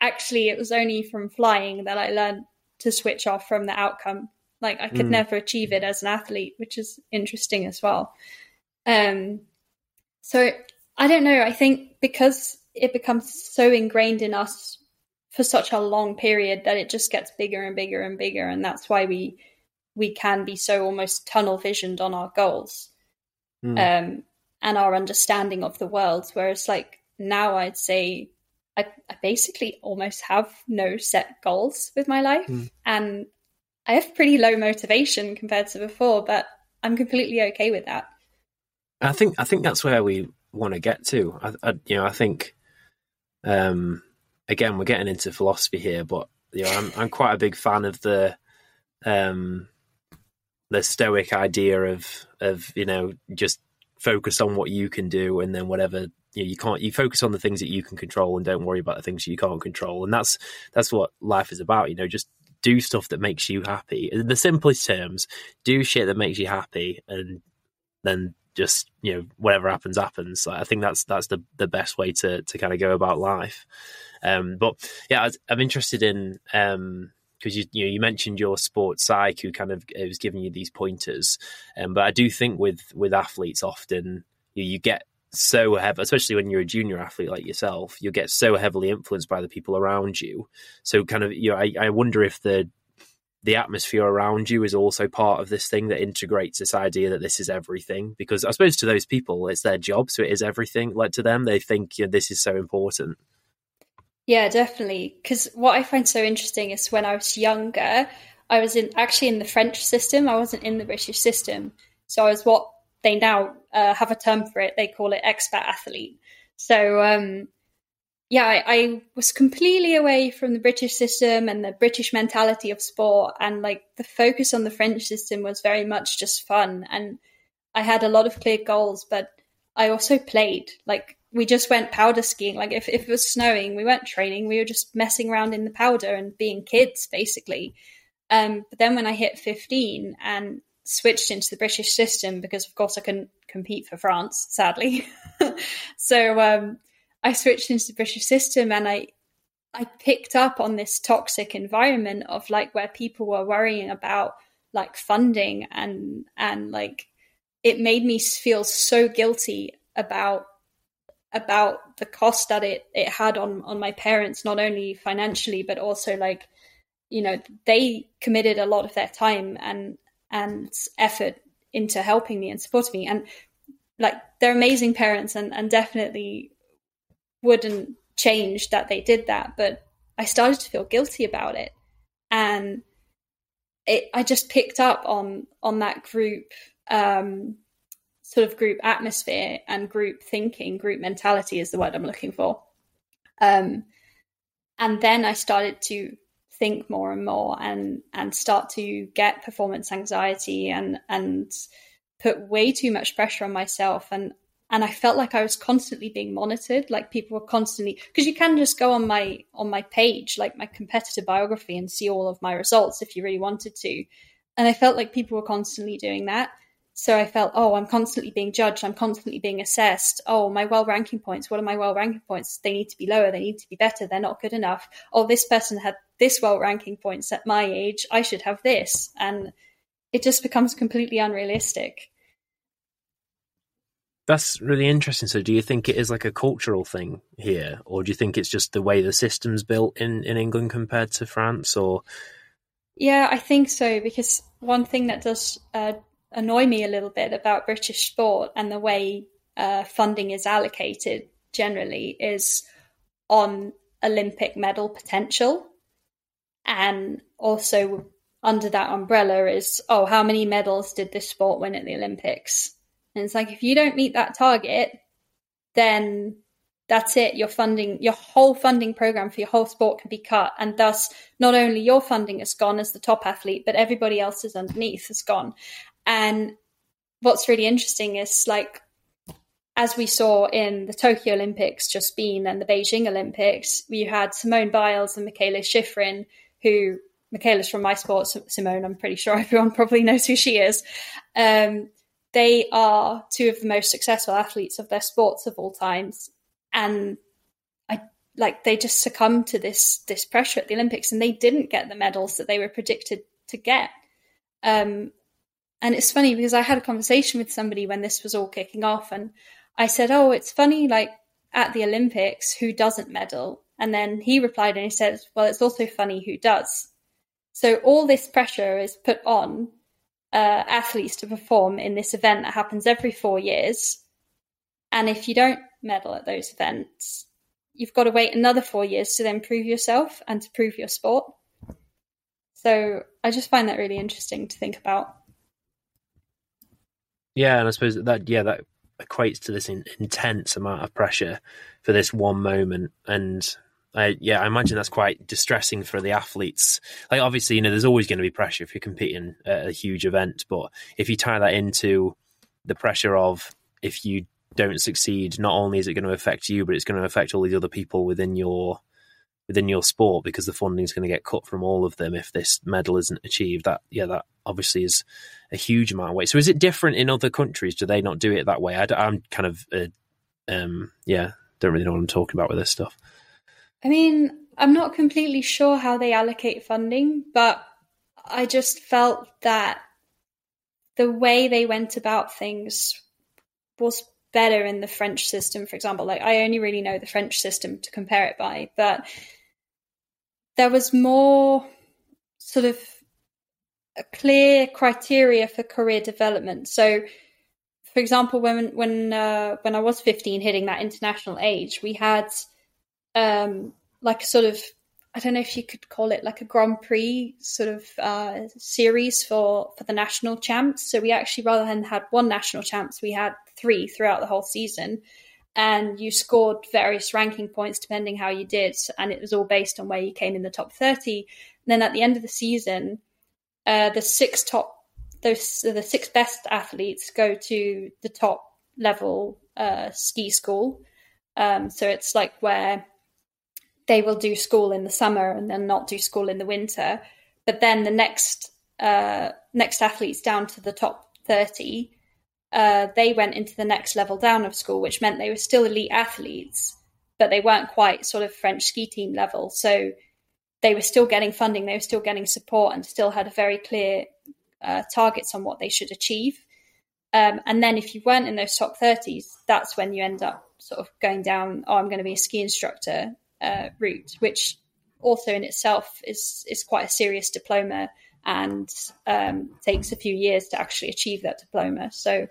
actually it was only from flying that i learned to switch off from the outcome like I could mm. never achieve it as an athlete, which is interesting as well. Um, so I don't know. I think because it becomes so ingrained in us for such a long period that it just gets bigger and bigger and bigger, and that's why we we can be so almost tunnel visioned on our goals mm. um, and our understanding of the world. Whereas, like now, I'd say I, I basically almost have no set goals with my life, mm. and I have pretty low motivation compared to before, but I'm completely okay with that. I think I think that's where we want to get to. I, I, you know, I think um, again we're getting into philosophy here, but you know, I'm I'm quite a big fan of the um, the stoic idea of of you know just focus on what you can do and then whatever you, know, you can't you focus on the things that you can control and don't worry about the things you can't control and that's that's what life is about you know just do stuff that makes you happy. In the simplest terms, do shit that makes you happy, and then just you know whatever happens happens. I think that's that's the the best way to to kind of go about life. Um, but yeah, I, am interested in um, because you you know you mentioned your sports psych who kind of was giving you these pointers, um, but I do think with with athletes often you, you get so heavy, especially when you're a junior athlete like yourself, you get so heavily influenced by the people around you. So kind of, you know, I, I wonder if the the atmosphere around you is also part of this thing that integrates this idea that this is everything. Because I suppose to those people, it's their job, so it is everything. Like to them, they think you know, this is so important. Yeah, definitely. Because what I find so interesting is when I was younger, I was in actually in the French system. I wasn't in the British system. So I was what they now uh, have a term for it. They call it expat athlete. So, um, yeah, I, I, was completely away from the British system and the British mentality of sport. And like the focus on the French system was very much just fun. And I had a lot of clear goals, but I also played. Like we just went powder skiing. Like if, if it was snowing, we weren't training. We were just messing around in the powder and being kids, basically. Um, but then when I hit 15 and switched into the British system because, of course, I couldn't compete for France, sadly. so um, I switched into the British system, and I I picked up on this toxic environment of like where people were worrying about like funding and and like it made me feel so guilty about about the cost that it it had on on my parents not only financially but also like you know they committed a lot of their time and and effort into helping me and supporting me. And like they're amazing parents and, and definitely wouldn't change that they did that. But I started to feel guilty about it. And it, I just picked up on on that group um, sort of group atmosphere and group thinking, group mentality is the word I'm looking for. Um, and then I started to think more and more and and start to get performance anxiety and and put way too much pressure on myself and and I felt like I was constantly being monitored. Like people were constantly because you can just go on my on my page, like my competitor biography, and see all of my results if you really wanted to. And I felt like people were constantly doing that. So I felt, oh, I'm constantly being judged. I'm constantly being assessed. Oh, my well ranking points. What are my well ranking points? They need to be lower. They need to be better. They're not good enough. Oh, this person had this well ranking points at my age. I should have this. And it just becomes completely unrealistic. That's really interesting. So, do you think it is like a cultural thing here, or do you think it's just the way the system's built in, in England compared to France? Or yeah, I think so because one thing that does uh, annoy me a little bit about British sport and the way uh, funding is allocated generally is on Olympic medal potential, and also under that umbrella is oh, how many medals did this sport win at the Olympics? And it's like if you don't meet that target, then that's it. Your funding, your whole funding program for your whole sport can be cut, and thus not only your funding is gone as the top athlete, but everybody else's underneath is gone. And what's really interesting is like as we saw in the Tokyo Olympics just been and the Beijing Olympics, we had Simone Biles and Mikaela Shiffrin, who Mikaela's from my sport. Simone, I'm pretty sure everyone probably knows who she is. Um, they are two of the most successful athletes of their sports of all times, and I like they just succumbed to this this pressure at the Olympics, and they didn't get the medals that they were predicted to get. Um, and it's funny because I had a conversation with somebody when this was all kicking off, and I said, "Oh, it's funny, like at the Olympics, who doesn't medal?" And then he replied and he said, "Well, it's also funny who does." So all this pressure is put on uh, athletes to perform in this event that happens every four years. And if you don't medal at those events, you've got to wait another four years to then prove yourself and to prove your sport. So I just find that really interesting to think about. Yeah, and I suppose that yeah that equates to this in, intense amount of pressure for this one moment, and I, yeah, I imagine that's quite distressing for the athletes. Like, obviously, you know, there's always going to be pressure if you're competing at a huge event, but if you tie that into the pressure of if you don't succeed, not only is it going to affect you, but it's going to affect all these other people within your within your sport because the funding is going to get cut from all of them if this medal isn't achieved. That yeah, that obviously is a huge amount of weight. So, is it different in other countries? Do they not do it that way? I, am kind of uh, um, yeah, don't really know what I'm talking about with this stuff. I mean, I'm not completely sure how they allocate funding, but I just felt that the way they went about things was better in the French system, for example. Like, I only really know the French system to compare it by, but there was more sort of a clear criteria for career development. So, for example, when when uh, when I was 15, hitting that international age, we had um, like a sort of I don't know if you could call it like a Grand Prix sort of uh, series for for the national champs. So we actually rather than had one national champs, we had three throughout the whole season, and you scored various ranking points depending how you did, and it was all based on where you came in the top thirty. And then at the end of the season, uh, the six top those the six best athletes go to the top level uh, ski school. Um, so it's like where they will do school in the summer and then not do school in the winter. But then the next uh, next athletes down to the top thirty, uh, they went into the next level down of school, which meant they were still elite athletes, but they weren't quite sort of French ski team level. So they were still getting funding, they were still getting support, and still had a very clear uh, targets on what they should achieve. Um, and then if you weren't in those top 30s, that's when you end up sort of going down, oh, I'm going to be a ski instructor uh, route, which also in itself is is quite a serious diploma and um, takes a few years to actually achieve that diploma. So,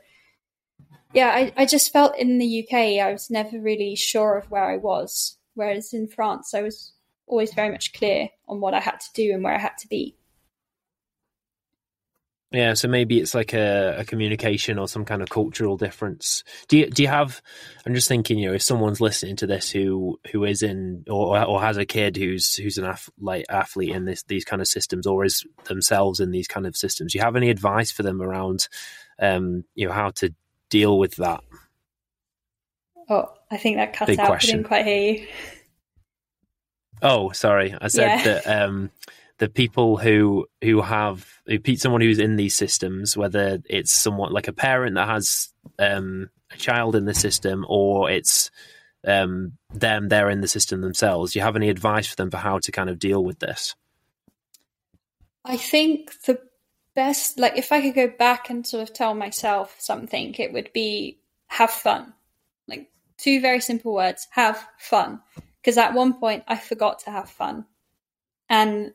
yeah, I, I just felt in the UK I was never really sure of where I was, whereas in France I was always very much clear on what I had to do and where I had to be. Yeah, so maybe it's like a, a, communication or some kind of cultural difference. Do you do you have? I'm just thinking, you know, if someone's listening to this who who is in or or has a kid who's who's an like athlete in this these kind of systems or is themselves in these kind of systems, do you have any advice for them around, um, you know, how to deal with that? Oh, I think that cut Big out. Question. I didn't quite hear you. Oh, sorry. I said yeah. that um, the people who who have who someone who's in these systems, whether it's someone like a parent that has um, a child in the system, or it's um, them they're in the system themselves. Do you have any advice for them for how to kind of deal with this? I think the best, like, if I could go back and sort of tell myself something, it would be have fun. Like two very simple words: have fun. Because at one point I forgot to have fun, and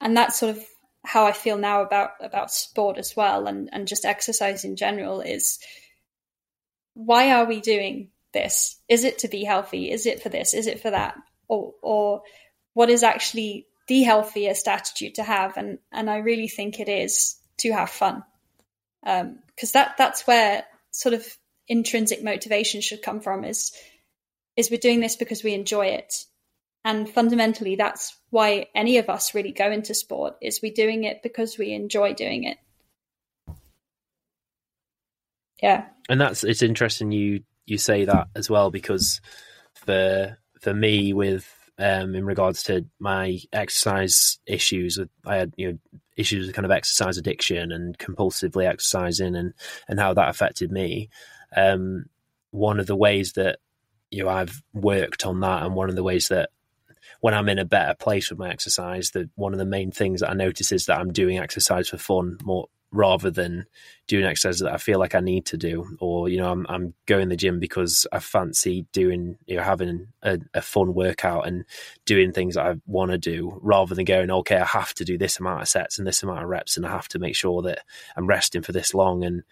and that's sort of how I feel now about about sport as well, and and just exercise in general is why are we doing this? Is it to be healthy? Is it for this? Is it for that? Or or what is actually the healthiest attitude to have? And and I really think it is to have fun, because um, that that's where sort of intrinsic motivation should come from. Is is we're doing this because we enjoy it, and fundamentally, that's why any of us really go into sport is we're doing it because we enjoy doing it. Yeah. And that's it's interesting you you say that as well because for for me with um in regards to my exercise issues with I had you know issues with kind of exercise addiction and compulsively exercising and and how that affected me. Um one of the ways that you know I've worked on that and one of the ways that when I'm in a better place with my exercise, that one of the main things that I notice is that I'm doing exercise for fun more rather than doing exercises that I feel like I need to do, or you know, I'm I'm going to the gym because I fancy doing you know having a, a fun workout and doing things that I want to do, rather than going okay, I have to do this amount of sets and this amount of reps, and I have to make sure that I'm resting for this long, and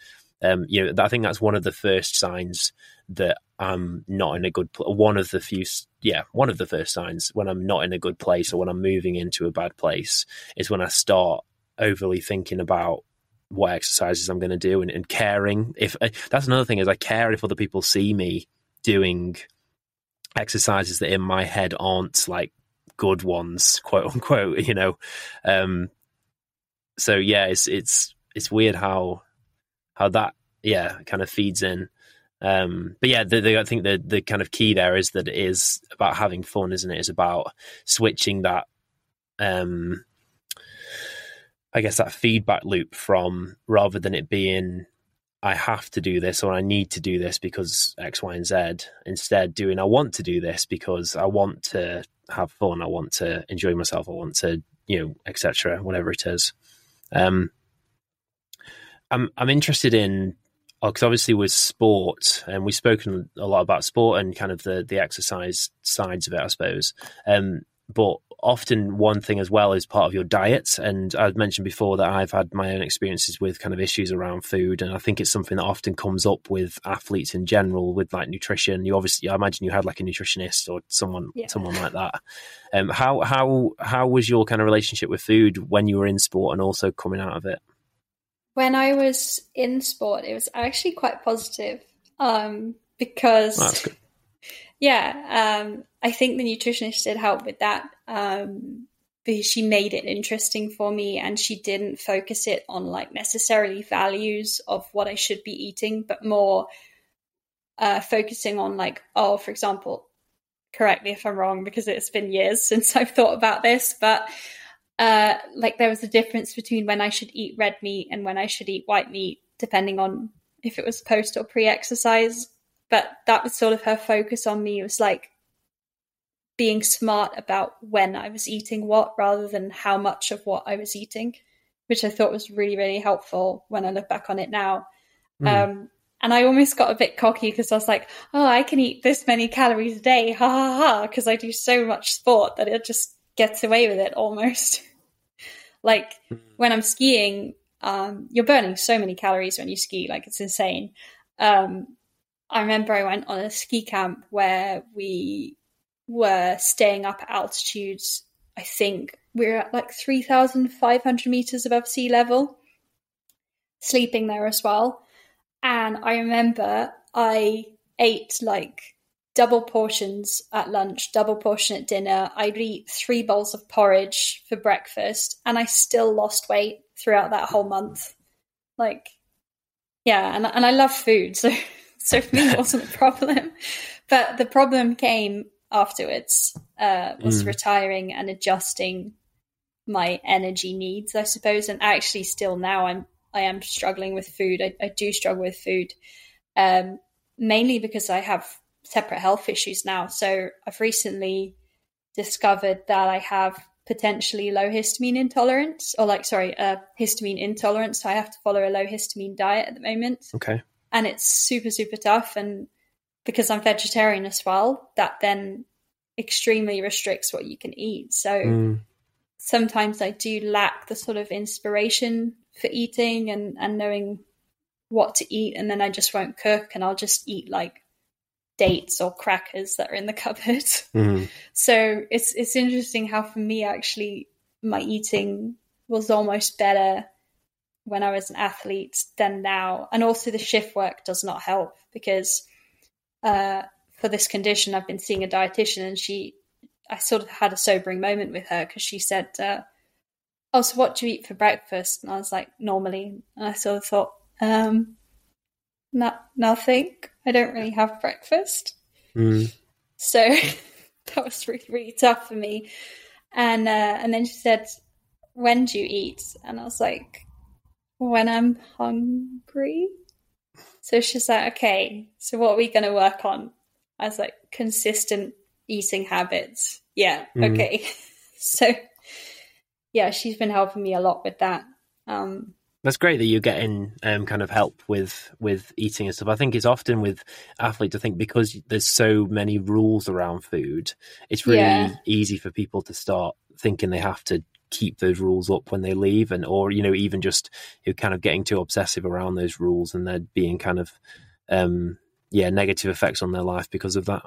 um, you know, I think that's one of the first signs that I'm not in a good. Pl- one of the few, yeah, one of the first signs when I'm not in a good place or when I'm moving into a bad place is when I start overly thinking about what exercises I'm going to do and, and caring. If uh, that's another thing is I care if other people see me doing exercises that in my head aren't like good ones, quote unquote. You know, um, so yeah, it's it's it's weird how how that yeah kind of feeds in. Um, but yeah, the, the, I think the the kind of key there is that it is about having fun, isn't it? It's about switching that, um, I guess that feedback loop from rather than it being I have to do this or I need to do this because X, Y, and Z. Instead, doing I want to do this because I want to have fun. I want to enjoy myself. I want to you know etc. Whatever it is. Um, I'm I'm interested in because obviously with sport, and we've spoken a lot about sport and kind of the the exercise sides of it, I suppose. Um, but often one thing as well is part of your diet. And I've mentioned before that I've had my own experiences with kind of issues around food, and I think it's something that often comes up with athletes in general with like nutrition. You obviously, I imagine you had like a nutritionist or someone, yeah. someone like that. Um, how how how was your kind of relationship with food when you were in sport and also coming out of it? when I was in sport, it was actually quite positive um, because, yeah, um, I think the nutritionist did help with that um, because she made it interesting for me and she didn't focus it on like necessarily values of what I should be eating, but more uh, focusing on like, oh, for example, correct me if I'm wrong because it's been years since I've thought about this, but uh, like there was a difference between when I should eat red meat and when I should eat white meat, depending on if it was post or pre exercise. But that was sort of her focus on me. It was like being smart about when I was eating what rather than how much of what I was eating, which I thought was really, really helpful when I look back on it now. Mm. Um, and I almost got a bit cocky because I was like, oh, I can eat this many calories a day, ha ha ha, because I do so much sport that it just gets away with it almost. Like mm. when I'm skiing, um, you're burning so many calories when you ski, like it's insane. Um, I remember I went on a ski camp where we were staying up at altitudes. I think we were at like 3,500 meters above sea level. sleeping there as well. And I remember I ate like double portions at lunch, double portion at dinner. I'd eat three bowls of porridge for breakfast, and I still lost weight throughout that whole month. Like, yeah, and and I love food, so so for me wasn't a problem. But the problem came afterwards uh, was mm. retiring and adjusting my energy needs, I suppose. And actually, still now, I'm I am struggling with food. I, I do struggle with food, um, mainly because I have separate health issues now. So I've recently discovered that I have potentially low histamine intolerance, or like sorry, uh, histamine intolerance. So I have to follow a low histamine diet at the moment. Okay, and it's super super tough and because I'm vegetarian as well, that then extremely restricts what you can eat. So mm. sometimes I do lack the sort of inspiration for eating and, and knowing what to eat. And then I just won't cook and I'll just eat like dates or crackers that are in the cupboard. Mm. So it's, it's interesting how for me, actually, my eating was almost better when I was an athlete than now. And also the shift work does not help because uh, for this condition, I've been seeing a dietitian, and she, I sort of had a sobering moment with her because she said, uh, "Oh, so what do you eat for breakfast?" And I was like, "Normally," and I sort of thought, um, not nothing. I don't really have breakfast, mm. so that was really really tough for me. And uh, and then she said, "When do you eat?" And I was like, "When I'm hungry." So she's like, okay, so what are we going to work on? I was like, consistent eating habits. Yeah, mm. okay. so, yeah, she's been helping me a lot with that. Um, that's great that you're getting um, kind of help with with eating and stuff. I think it's often with athletes. I think because there's so many rules around food, it's really yeah. easy for people to start thinking they have to keep those rules up when they leave and or you know even just you know, kind of getting too obsessive around those rules and there being kind of um yeah negative effects on their life because of that.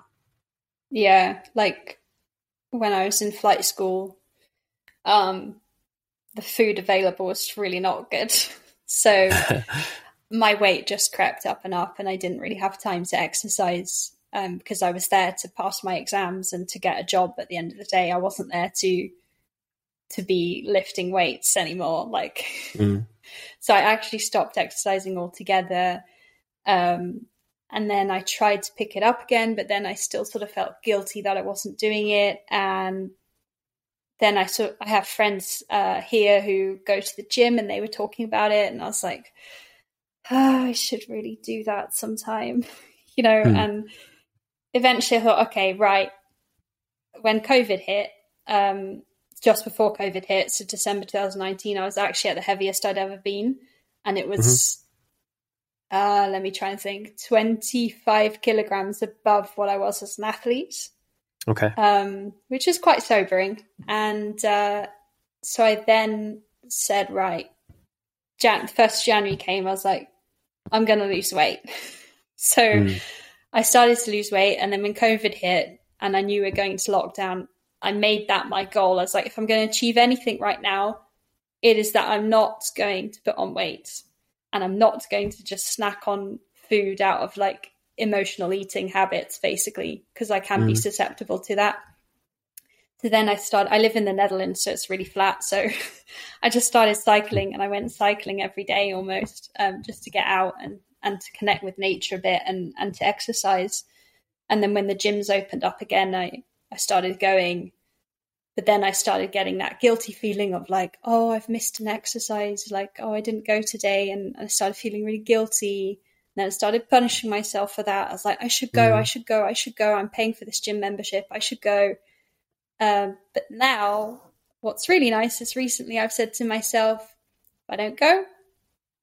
Yeah like when i was in flight school um the food available was really not good. So my weight just crept up and up and i didn't really have time to exercise um, because i was there to pass my exams and to get a job at the end of the day. I wasn't there to to be lifting weights anymore. Like, mm. so I actually stopped exercising altogether. Um, and then I tried to pick it up again, but then I still sort of felt guilty that I wasn't doing it. And then I sort I have friends uh, here who go to the gym, and they were talking about it, and I was like, oh, I should really do that sometime, you know. Mm. And eventually, I thought, okay, right. When COVID hit, um, just before COVID hit, so December 2019, I was actually at the heaviest I'd ever been. And it was, mm-hmm. uh, let me try and think, 25 kilograms above what I was as an athlete. Okay. Um, which is quite sobering. And uh, so I then said, right, Jan- 1st January came, I was like, I'm going to lose weight. so mm. I started to lose weight. And then when COVID hit and I knew we are going to lockdown, I made that my goal. I was like, if I'm going to achieve anything right now, it is that I'm not going to put on weight and I'm not going to just snack on food out of like emotional eating habits, basically, because I can mm. be susceptible to that. So then I started, I live in the Netherlands, so it's really flat. So I just started cycling and I went cycling every day almost um, just to get out and, and to connect with nature a bit and, and to exercise. And then when the gyms opened up again, I, I started going. But then I started getting that guilty feeling of like, oh, I've missed an exercise, like, oh, I didn't go today. And I started feeling really guilty. And then I started punishing myself for that. I was like, I should go, mm. I should go, I should go. I'm paying for this gym membership. I should go. Um, but now, what's really nice is recently I've said to myself, if I don't go,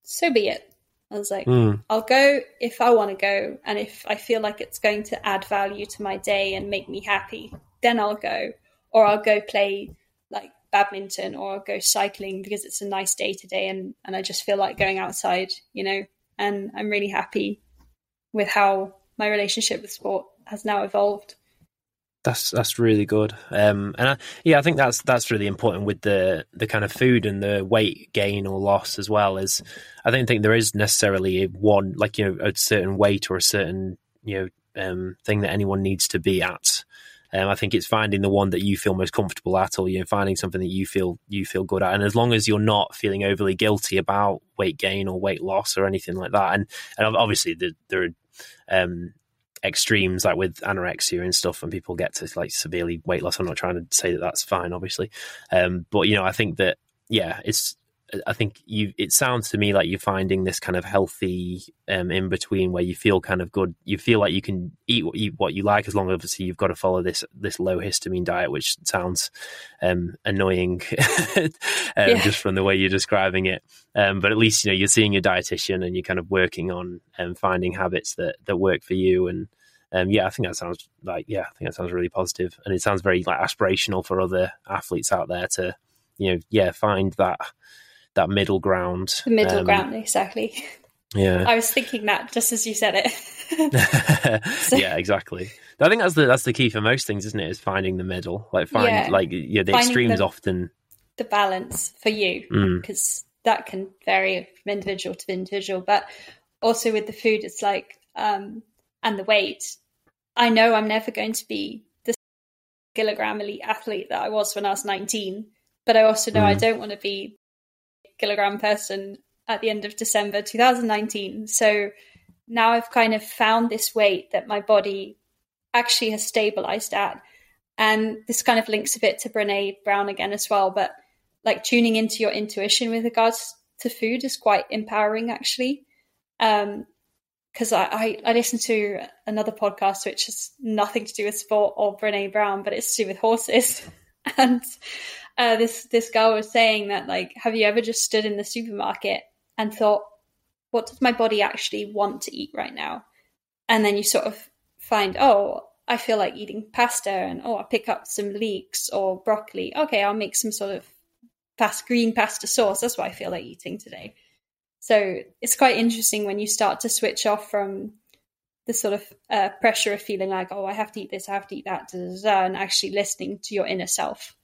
so be it. I was like, mm. I'll go if I want to go, and if I feel like it's going to add value to my day and make me happy, then I'll go. Or I'll go play like badminton or I'll go cycling because it's a nice day today and, and I just feel like going outside, you know. And I'm really happy with how my relationship with sport has now evolved. That's that's really good, um, and I, yeah, I think that's that's really important with the the kind of food and the weight gain or loss as well. As I don't think there is necessarily one like you know a certain weight or a certain you know um, thing that anyone needs to be at. Um, I think it's finding the one that you feel most comfortable at, or you know, finding something that you feel you feel good at. And as long as you're not feeling overly guilty about weight gain or weight loss or anything like that, and and obviously the, there are um, extremes like with anorexia and stuff, and people get to like severely weight loss. I'm not trying to say that that's fine, obviously, um, but you know, I think that yeah, it's I think you. It sounds to me like you're finding this kind of healthy um, in between where you feel kind of good. You feel like you can eat what you, what you like as long as obviously you've got to follow this this low histamine diet, which sounds um, annoying um, yeah. just from the way you're describing it. Um, but at least you know you're seeing your dietitian and you're kind of working on um, finding habits that that work for you and. Um, yeah, I think that sounds like yeah, I think that sounds really positive, and it sounds very like aspirational for other athletes out there to, you know, yeah, find that that middle ground. The middle um, ground, exactly. Yeah, I was thinking that just as you said it. so. Yeah, exactly. I think that's the that's the key for most things, isn't it? Is finding the middle, like find yeah. like yeah, the finding extremes the, often the balance for you because mm. that can vary from individual to individual. But also with the food, it's like um and the weight. I know I'm never going to be the kilogram elite athlete that I was when I was 19, but I also know mm. I don't want to be kilogram person at the end of December 2019. So now I've kind of found this weight that my body actually has stabilized at. And this kind of links a bit to Brene Brown again as well. But like tuning into your intuition with regards to food is quite empowering actually. Um, because I, I, I listened to another podcast which has nothing to do with sport or Brene Brown, but it's to do with horses. and uh, this this girl was saying that like, have you ever just stood in the supermarket and thought, what does my body actually want to eat right now? And then you sort of find, oh, I feel like eating pasta, and oh, I pick up some leeks or broccoli. Okay, I'll make some sort of past green pasta sauce. That's what I feel like eating today. So it's quite interesting when you start to switch off from the sort of uh, pressure of feeling like, oh, I have to eat this, I have to eat that, and actually listening to your inner self.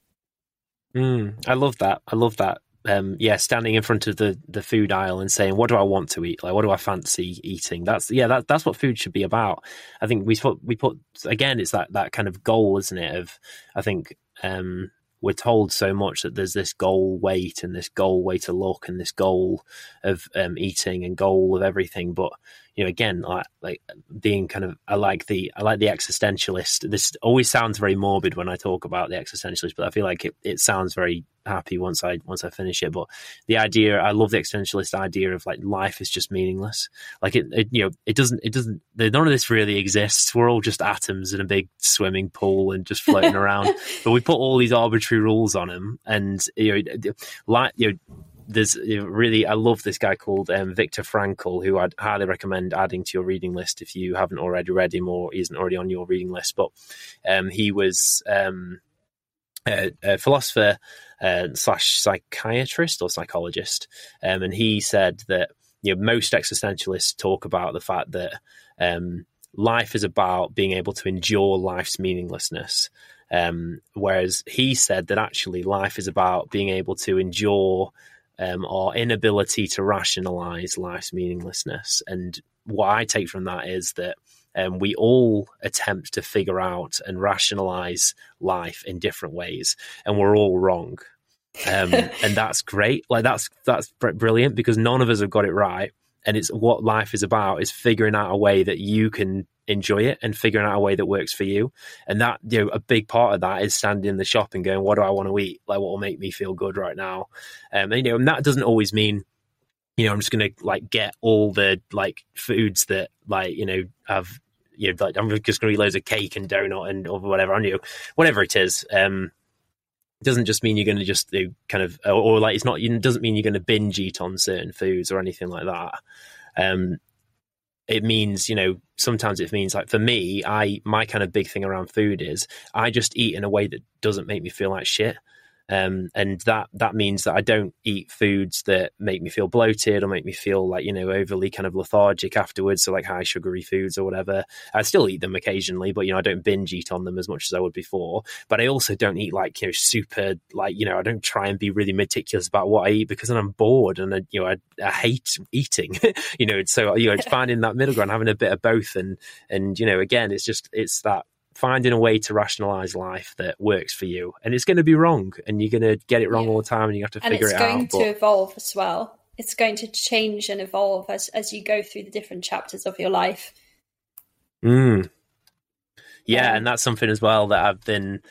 Mm, I love that. I love that. Um, yeah, standing in front of the, the food aisle and saying, "What do I want to eat? Like, what do I fancy eating?" That's yeah, that, that's what food should be about. I think we put we put again, it's that that kind of goal, isn't it? Of I think um, we're told so much that there's this goal weight and this goal way to look and this goal of um, eating and goal of everything, but you know, again, like like being kind of, I like the I like the existentialist. This always sounds very morbid when I talk about the existentialist, but I feel like it, it sounds very happy once I once I finish it. But the idea, I love the existentialist idea of like life is just meaningless. Like it, it you know, it doesn't it doesn't none of this really exists. We're all just atoms in a big swimming pool and just floating around. But we put all these arbitrary rules on them, and you know, like you know there's really I love this guy called um, Viktor Frankl, who I'd highly recommend adding to your reading list if you haven't already read him or isn't already on your reading list. But um, he was um, a, a, philosopher uh, slash psychiatrist or psychologist, um, and he said that you know most existentialists talk about the fact that um, life is about being able to endure life's meaninglessness. Um, whereas he said that actually life is about being able to endure um, or inability to rationalize life's meaninglessness. And what I take from that is that um, we all attempt to figure out and rationalize life in different ways, and we're all wrong. Um, and that's great. Like that's that's brilliant because none of us have got it right. And it's what life is about is figuring out a way that you can enjoy it and figuring out a way that works for you. And that, you know, a big part of that is standing in the shop and going, what do I want to eat? Like, what will make me feel good right now? Um, and, you know, and that doesn't always mean, you know, I'm just going to like get all the like foods that like, you know, have, you know, like I'm just going to eat loads of cake and donut and or whatever on you, whatever it is. Um, doesn't just mean you're going to just do kind of, or, or like it's not, it doesn't mean you're going to binge eat on certain foods or anything like that. Um, it means you know sometimes it means like for me i my kind of big thing around food is i just eat in a way that doesn't make me feel like shit um, and that that means that I don't eat foods that make me feel bloated or make me feel like you know overly kind of lethargic afterwards. So like high sugary foods or whatever. I still eat them occasionally, but you know I don't binge eat on them as much as I would before. But I also don't eat like you know super like you know I don't try and be really meticulous about what I eat because then I'm bored and I, you know I, I hate eating. you know, so you know it's finding that middle ground, having a bit of both, and and you know again it's just it's that finding a way to rationalize life that works for you. And it's going to be wrong, and you're going to get it wrong yeah. all the time, and you have to and figure it out. And it's going to evolve as well. It's going to change and evolve as as you go through the different chapters of your life. Mm. Yeah, um, and that's something as well that I've been.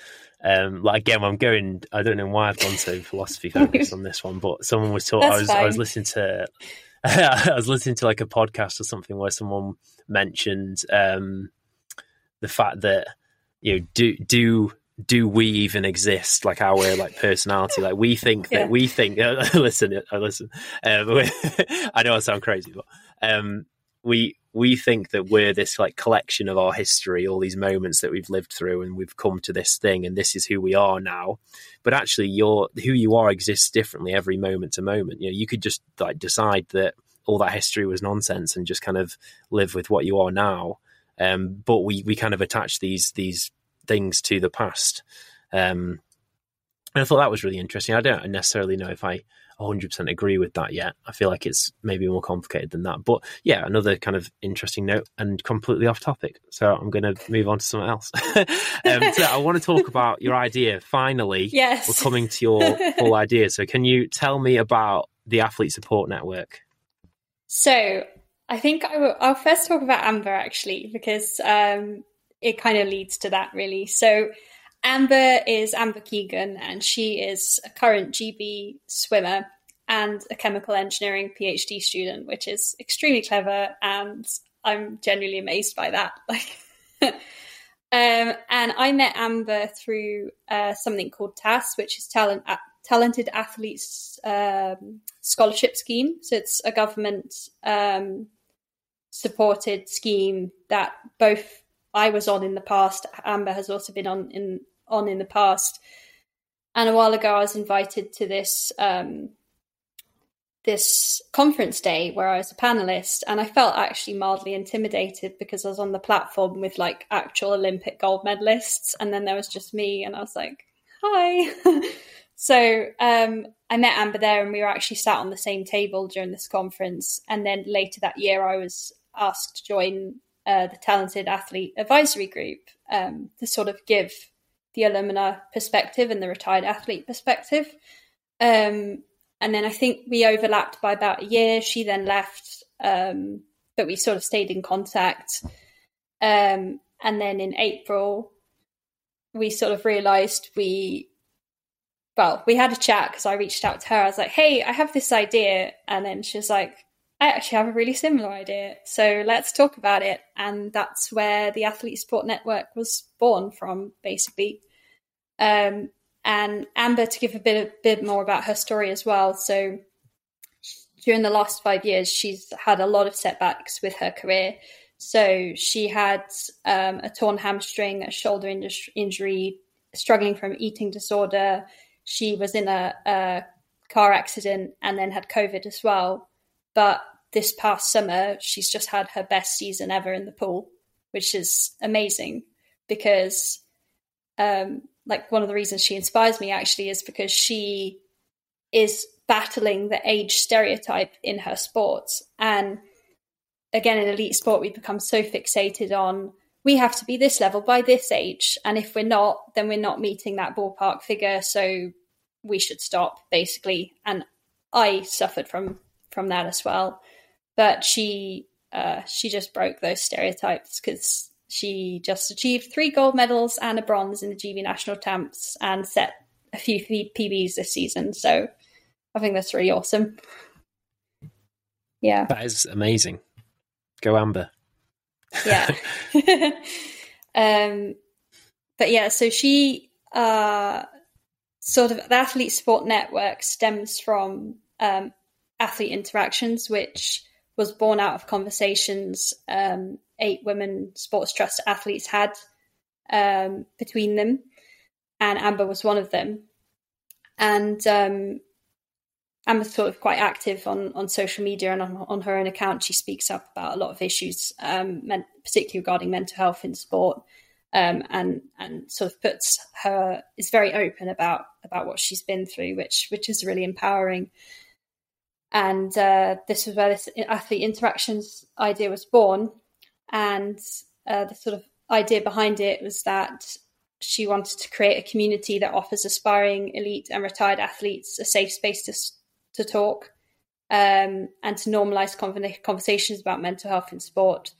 Um, like again, I'm going. I don't know why I've gone so philosophy focused on this one, but someone was talking. I was fine. I was listening to. I was listening to like a podcast or something where someone mentioned um, the fact that you know do do do we even exist? Like our like personality. Like we think that yeah. we think listen uh, listen um, i know i sound crazy but um, we we think that we're this like collection of our history all these moments that we've lived through and we've come to this thing and this is who we are now. But actually your who you are exists differently every moment to moment. You know you could just like decide that all that history was nonsense and just kind of live with what you are now um, but we we kind of attach these these things to the past. Um, and I thought that was really interesting. I don't necessarily know if I 100% agree with that yet. I feel like it's maybe more complicated than that. But yeah, another kind of interesting note and completely off topic. So I'm going to move on to something else. um, so I want to talk about your idea. Finally, yes. we're coming to your full idea. So can you tell me about the Athlete Support Network? So I think I will, I'll first talk about Amber actually, because um, it kind of leads to that really. So, Amber is Amber Keegan, and she is a current GB swimmer and a chemical engineering PhD student, which is extremely clever, and I'm genuinely amazed by that. Like, um, and I met Amber through uh, something called TASS, which is talent talented athletes um, scholarship scheme. So it's a government um, supported scheme that both I was on in the past, Amber has also been on in on in the past. And a while ago, I was invited to this um, this conference day where I was a panelist, and I felt actually mildly intimidated because I was on the platform with like actual Olympic gold medalists, and then there was just me, and I was like, "Hi." so um, I met Amber there, and we were actually sat on the same table during this conference. And then later that year, I was asked to join uh, the Talented Athlete Advisory Group um, to sort of give the alumna perspective and the retired athlete perspective. Um, and then I think we overlapped by about a year. She then left, um, but we sort of stayed in contact. Um, and then in April, we sort of realized we, well, we had a chat because I reached out to her. I was like, hey, I have this idea. And then she was like, I actually have a really similar idea. So let's talk about it. And that's where the Athlete Support Network was born from, basically. Um, and Amber, to give a bit, a bit more about her story as well. So during the last five years, she's had a lot of setbacks with her career. So she had um, a torn hamstring, a shoulder injury, struggling from eating disorder. She was in a, a car accident and then had COVID as well. But this past summer, she's just had her best season ever in the pool, which is amazing because, um, like, one of the reasons she inspires me actually is because she is battling the age stereotype in her sports. And again, in elite sport, we've become so fixated on we have to be this level by this age. And if we're not, then we're not meeting that ballpark figure. So we should stop, basically. And I suffered from from that as well. But she uh, she just broke those stereotypes because she just achieved three gold medals and a bronze in the GB national temps and set a few PBs this season. So I think that's really awesome. Yeah, that is amazing. Go Amber. yeah. um, but yeah, so she uh, sort of the athlete support network stems from um, athlete interactions, which was born out of conversations um, eight women sports trust athletes had um, between them, and Amber was one of them. and um, Amber's sort of quite active on, on social media and on, on her own account. She speaks up about a lot of issues, um, particularly regarding mental health in sport, um, and and sort of puts her is very open about about what she's been through, which which is really empowering. And uh, this was where this athlete interactions idea was born, and uh, the sort of idea behind it was that she wanted to create a community that offers aspiring elite and retired athletes a safe space to to talk um, and to normalize conversations about mental health in sport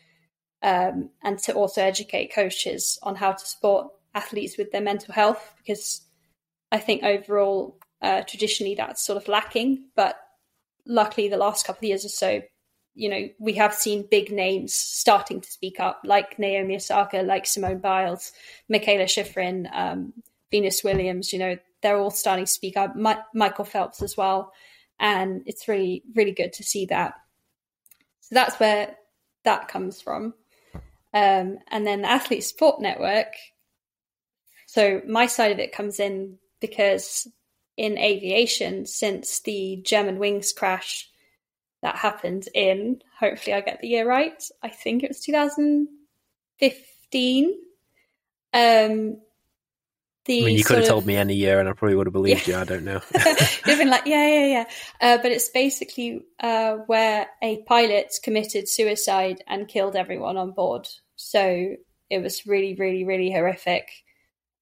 um, and to also educate coaches on how to support athletes with their mental health because I think overall, uh, traditionally, that's sort of lacking. But luckily, the last couple of years or so, you know, we have seen big names starting to speak up, like Naomi Osaka, like Simone Biles, Mikaela Shiffrin um, Venus Williams. You know, they're all starting to speak up. My- Michael Phelps as well and it's really really good to see that. So that's where that comes from. Um, and then the Athlete Support Network. So my side of it comes in because in aviation, since the Germanwings crash that happened in, hopefully I get the year right, I think it was 2015. Um, the I mean, you could have told me any year and I probably would have believed yeah. you. I don't know. You've been like, yeah, yeah, yeah. Uh, but it's basically uh, where a pilot committed suicide and killed everyone on board. So it was really, really, really horrific.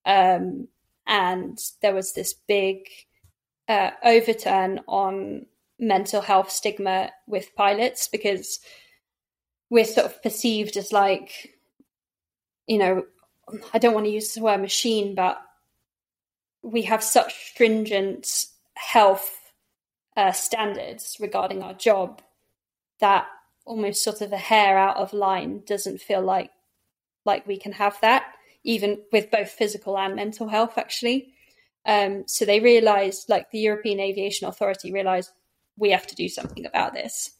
Um, and there was this big uh, overturn on mental health stigma with pilots because we're sort of perceived as like, you know, I don't want to use the word machine, but we have such stringent health uh, standards regarding our job that almost sort of a hair out of line doesn't feel like like we can have that even with both physical and mental health actually um, so they realized like the european aviation authority realized we have to do something about this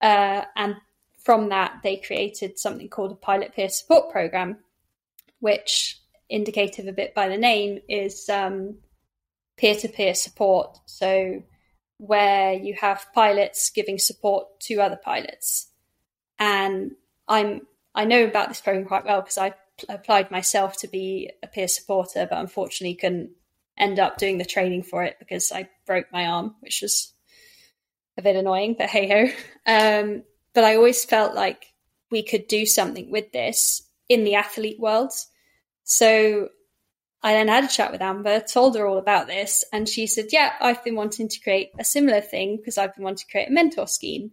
uh, and from that they created something called a pilot peer support program which indicative a bit by the name, is peer to peer support. So, where you have pilots giving support to other pilots. And I'm I know about this program quite well because I applied myself to be a peer supporter, but unfortunately couldn't end up doing the training for it because I broke my arm, which was a bit annoying, but hey ho. Um, but I always felt like we could do something with this in the athlete world. So I then had a chat with Amber, told her all about this, and she said, Yeah, I've been wanting to create a similar thing because I've been wanting to create a mentor scheme.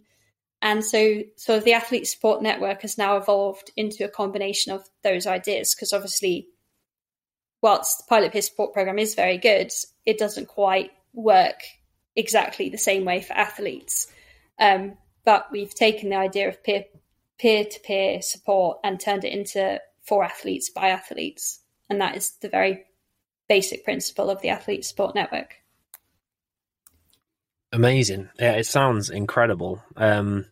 And so, of the Athlete Support Network has now evolved into a combination of those ideas because obviously, whilst the Pilot Peer Support Program is very good, it doesn't quite work exactly the same way for athletes. Um, but we've taken the idea of peer peer to peer support and turned it into for athletes by athletes. And that is the very basic principle of the Athlete Support Network. Amazing. Yeah, it sounds incredible. Um,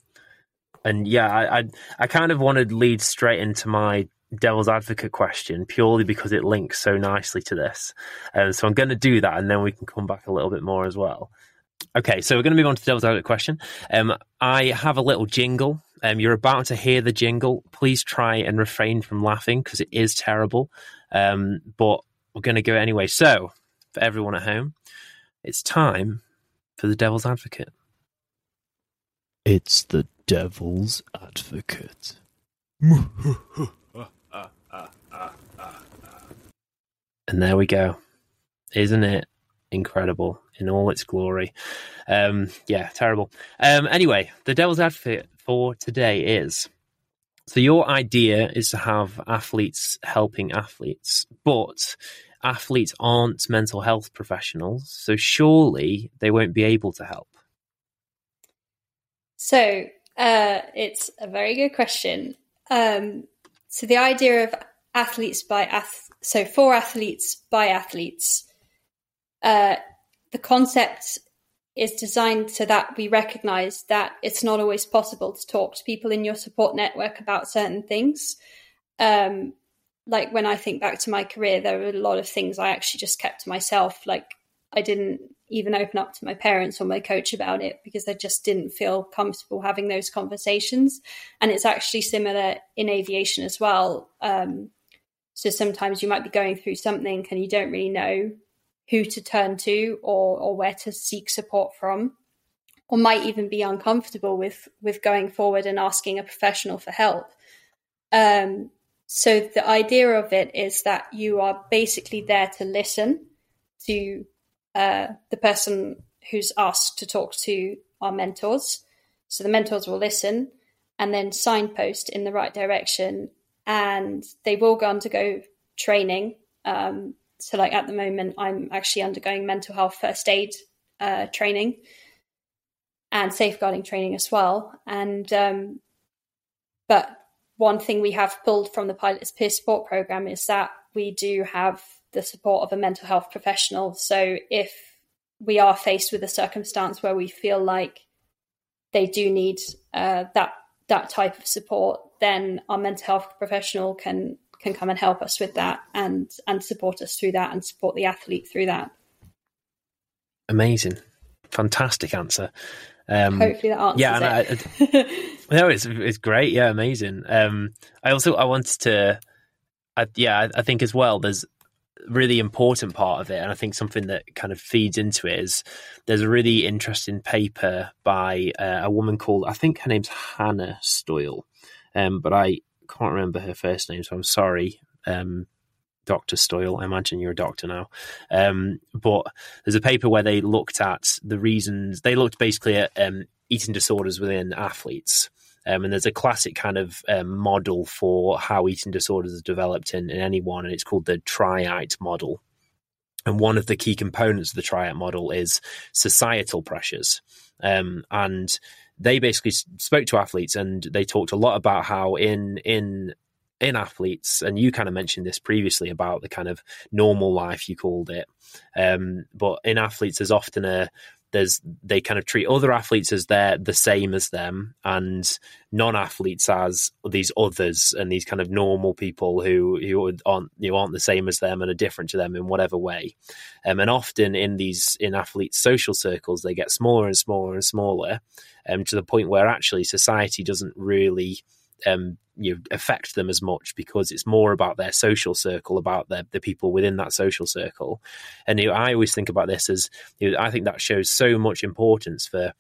and yeah, I, I, I kind of wanted to lead straight into my devil's advocate question purely because it links so nicely to this. Um, so I'm going to do that, and then we can come back a little bit more as well. Okay, so we're going to move on to the devil's advocate question. Um, I have a little jingle um, you're about to hear the jingle. Please try and refrain from laughing because it is terrible. Um, but we're going to go anyway. So, for everyone at home, it's time for the Devil's Advocate. It's the Devil's Advocate. and there we go. Isn't it incredible in all its glory? Um, yeah, terrible. Um, anyway, the Devil's Advocate for today is so your idea is to have athletes helping athletes, but athletes aren't mental health professionals, so surely they won't be able to help. So uh, it's a very good question. Um, so the idea of athletes by ath- so for athletes by athletes, uh, the concept is designed so that we recognize that it's not always possible to talk to people in your support network about certain things. Um, like when I think back to my career, there were a lot of things I actually just kept to myself, like I didn't even open up to my parents or my coach about it because I just didn't feel comfortable having those conversations. And it's actually similar in aviation as well. Um, so sometimes you might be going through something and you don't really know who to turn to or, or where to seek support from, or might even be uncomfortable with with going forward and asking a professional for help. Um, so the idea of it is that you are basically there to listen to uh, the person who's asked to talk to our mentors. So the mentors will listen and then signpost in the right direction, and they will go undergo training. Um, so, like at the moment, I'm actually undergoing mental health first aid uh, training and safeguarding training as well. And um, but one thing we have pulled from the Pilots Peer Support Program is that we do have the support of a mental health professional. So if we are faced with a circumstance where we feel like they do need uh, that that type of support, then our mental health professional can can come and help us with that and and support us through that and support the athlete through that. Amazing, fantastic answer. Um, Hopefully that answers yeah, it. No, it's it's great. Yeah, amazing. Um, I also I wanted to, I, yeah, I, I think as well. There's a really important part of it, and I think something that kind of feeds into it is there's a really interesting paper by uh, a woman called I think her name's Hannah Stoyle, um, but I can't remember her first name, so I'm sorry, um, Doctor Stoyle. I imagine you're a doctor now, um, but there's a paper where they looked at the reasons they looked basically at um, eating disorders within athletes. Um, and there's a classic kind of um, model for how eating disorders are developed in, in anyone, and it's called the tripartite model. And one of the key components of the tripartite model is societal pressures. Um, and they basically spoke to athletes and they talked a lot about how in in in athletes, and you kind of mentioned this previously about the kind of normal life you called it. Um, but in athletes, there's often a there's they kind of treat other athletes as they're the same as them and non-athletes as these others and these kind of normal people who who aren't you aren't the same as them and are different to them in whatever way. Um, and often in these in athletes social circles they get smaller and smaller and smaller um, to the point where actually society doesn't really um, you know, affect them as much because it's more about their social circle, about the the people within that social circle. And you know, I always think about this as you know, I think that shows so much importance for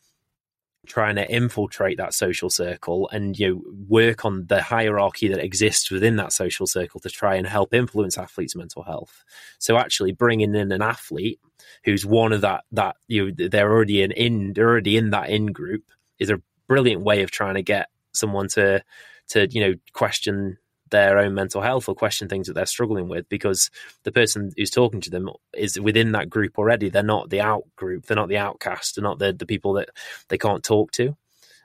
trying to infiltrate that social circle and you know, work on the hierarchy that exists within that social circle to try and help influence athletes' mental health. So actually bringing in an athlete who's one of that that you know they're already in in they're already in that in group is a brilliant way of trying to get someone to to you know question their own mental health or question things that they're struggling with because the person who's talking to them is within that group already. They're not the out group. They're not the outcast. They're not the, the people that they can't talk to.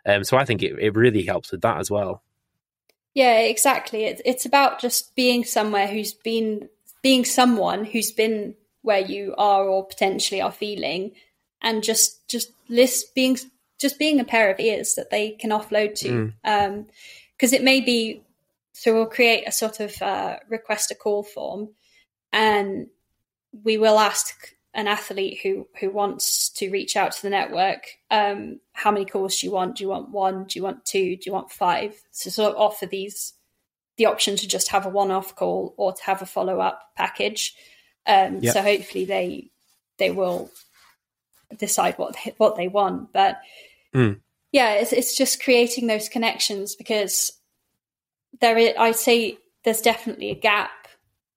Um, so I think it, it really helps with that as well. Yeah, exactly. It's it's about just being somewhere who's been being someone who's been where you are or potentially are feeling, and just just list being just being a pair of ears that they can offload to. Mm. Um, because it may be so we'll create a sort of uh, request a call form and we will ask an athlete who who wants to reach out to the network um, how many calls do you want do you want one do you want two do you want five so sort of offer these the option to just have a one-off call or to have a follow-up package um, yep. so hopefully they they will decide what they, what they want but mm yeah, it's, it's just creating those connections because there is, I'd say there's definitely a gap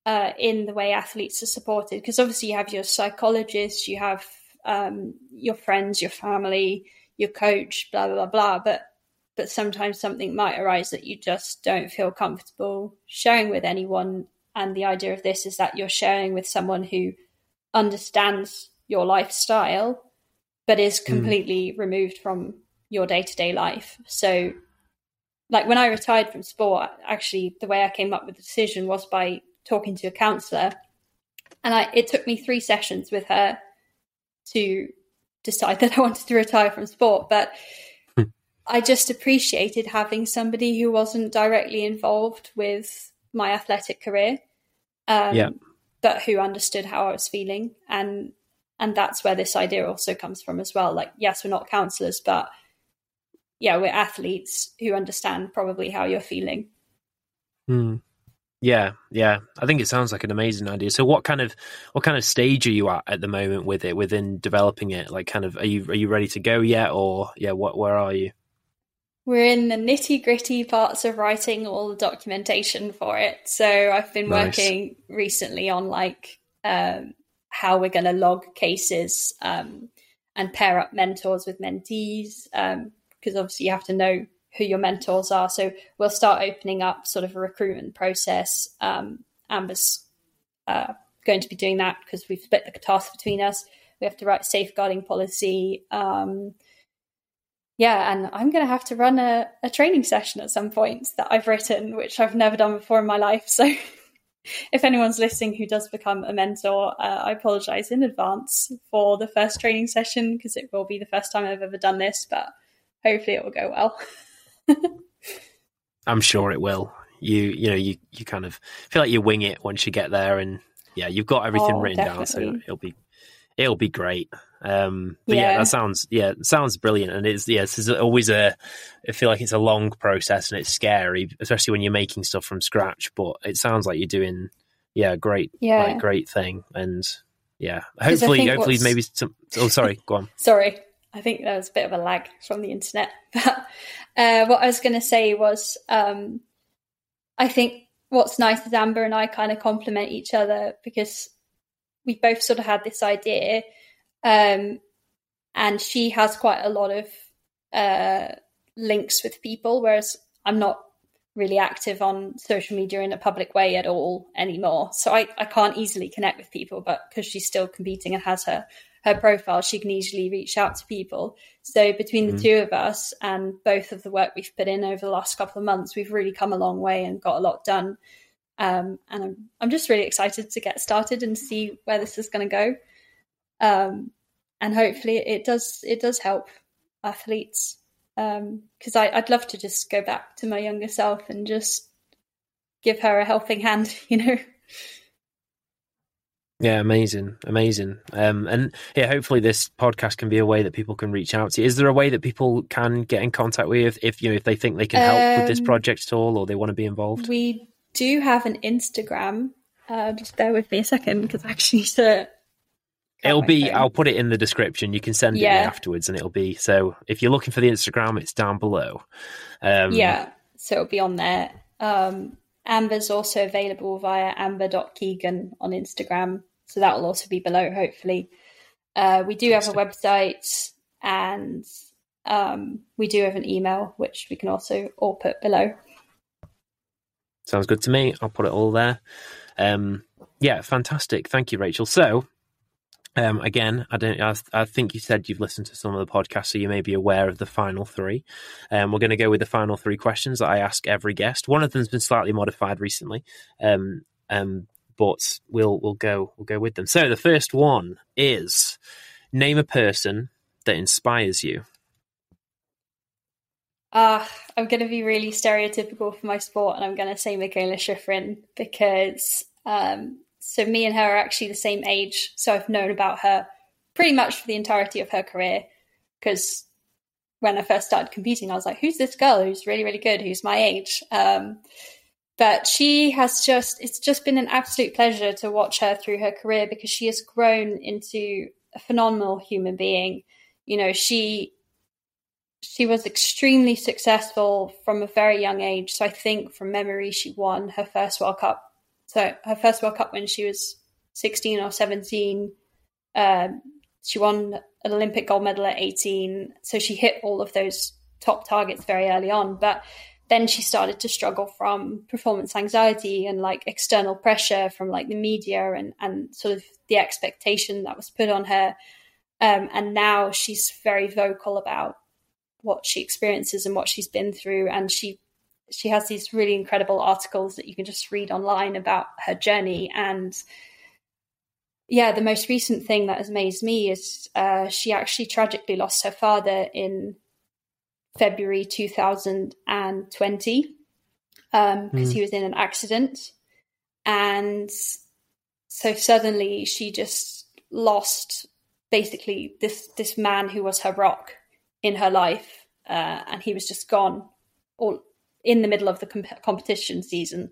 uh, in the way athletes are supported because obviously you have your psychologist, you have um, your friends, your family, your coach, blah blah blah. But but sometimes something might arise that you just don't feel comfortable sharing with anyone. And the idea of this is that you're sharing with someone who understands your lifestyle, but is hmm. completely mm. removed from your day to day life. So, like when I retired from sport, actually, the way I came up with the decision was by talking to a counselor. And I, it took me three sessions with her to decide that I wanted to retire from sport. But hmm. I just appreciated having somebody who wasn't directly involved with my athletic career, um, yeah. but who understood how I was feeling. And and that's where this idea also comes from as well. Like, yes, we're not counselors, but yeah, we're athletes who understand probably how you're feeling. Hmm. Yeah, yeah. I think it sounds like an amazing idea. So, what kind of what kind of stage are you at at the moment with it? Within developing it, like, kind of, are you are you ready to go yet, or yeah, what where are you? We're in the nitty gritty parts of writing all the documentation for it. So, I've been nice. working recently on like um, how we're going to log cases um, and pair up mentors with mentees because um, obviously you have to know who your mentors are. So we'll start opening up sort of a recruitment process. Um, Amber's uh, going to be doing that because we've split the task between us. We have to write safeguarding policy. Um, yeah, and I'm going to have to run a, a training session at some point that I've written, which I've never done before in my life. So if anyone's listening who does become a mentor, uh, I apologize in advance for the first training session because it will be the first time I've ever done this, but hopefully it will go well. I'm sure it will. You you know you you kind of feel like you wing it once you get there, and yeah, you've got everything oh, written definitely. down, so it'll be it'll be great. Um, but yeah. yeah. that sounds yeah, sounds brilliant, and it's yeah, this is always a. I feel like it's a long process and it's scary, especially when you're making stuff from scratch. But it sounds like you're doing yeah, great, yeah, like, great thing, and yeah, hopefully, hopefully, maybe some. Oh, sorry, go on. sorry, I think there was a bit of a lag from the internet, but uh, what I was going to say was, um, I think what's nice is Amber and I kind of complement each other because we both sort of had this idea um, and she has quite a lot of uh, links with people, whereas I'm not really active on social media in a public way at all anymore. So I, I can't easily connect with people, but because she's still competing and has her her profile, she can easily reach out to people. So between the mm. two of us and both of the work we've put in over the last couple of months, we've really come a long way and got a lot done. Um, and I'm I'm just really excited to get started and see where this is going to go. Um, and hopefully it does it does help athletes because um, I'd love to just go back to my younger self and just give her a helping hand, you know. Yeah, amazing, amazing. Um, and yeah, hopefully this podcast can be a way that people can reach out to. You. Is there a way that people can get in contact with if you know if they think they can help um, with this um, project at all or they want to be involved? We do have an Instagram. Uh, just bear with me a second because I actually need to It'll be. Phone. I'll put it in the description. You can send yeah. it afterwards, and it'll be. So if you're looking for the Instagram, it's down below. Um, yeah, so it'll be on there. Um, Amber's also available via amber.keegan on Instagram, so that will also be below. Hopefully, uh, we do have a website, and um, we do have an email, which we can also all put below. Sounds good to me. I'll put it all there. Um, yeah, fantastic. Thank you, Rachel. So um, again, I don't. I, I, think you said you've listened to some of the podcasts, so you may be aware of the final three. Um, we're going to go with the final three questions that I ask every guest. One of them's been slightly modified recently, um, um, but we'll we'll go we'll go with them. So the first one is name a person that inspires you. Uh, I'm going to be really stereotypical for my sport, and I'm going to say Mikaela Shiffrin because um, so me and her are actually the same age. So I've known about her pretty much for the entirety of her career. Because when I first started competing, I was like, who's this girl who's really, really good, who's my age? Um, but she has just, it's just been an absolute pleasure to watch her through her career because she has grown into a phenomenal human being. You know, she she was extremely successful from a very young age. So I think from memory, she won her first World Cup so her first World Cup when she was 16 or 17. Um, she won an Olympic gold medal at 18. So she hit all of those top targets very early on. But then she started to struggle from performance anxiety and like external pressure from like the media and, and sort of the expectation that was put on her. Um, and now she's very vocal about what she experiences and what she's been through. And she she has these really incredible articles that you can just read online about her journey and yeah the most recent thing that has amazed me is uh, she actually tragically lost her father in february 2020 because um, mm. he was in an accident and so suddenly she just lost basically this this man who was her rock in her life, uh, and he was just gone, all in the middle of the comp- competition season.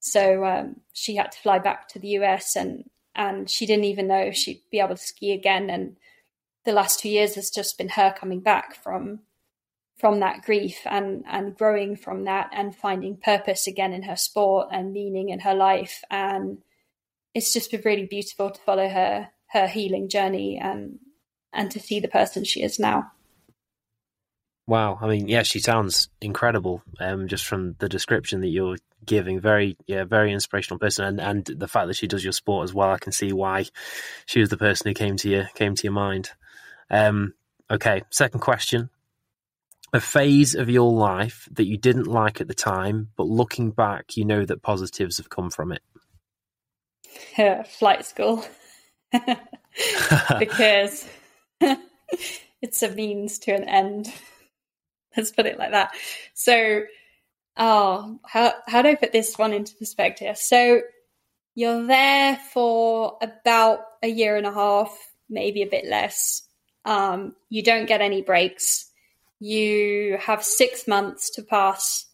So um, she had to fly back to the US, and and she didn't even know if she'd be able to ski again. And the last two years has just been her coming back from from that grief and and growing from that and finding purpose again in her sport and meaning in her life and it's just been really beautiful to follow her her healing journey and and to see the person she is now wow i mean yeah she sounds incredible um just from the description that you're giving very yeah very inspirational person and and the fact that she does your sport as well i can see why she was the person who came to you came to your mind um okay second question a phase of your life that you didn't like at the time, but looking back, you know that positives have come from it? Yeah, flight school. because it's a means to an end. Let's put it like that. So, oh, how, how do I put this one into perspective? So, you're there for about a year and a half, maybe a bit less. Um, you don't get any breaks you have six months to pass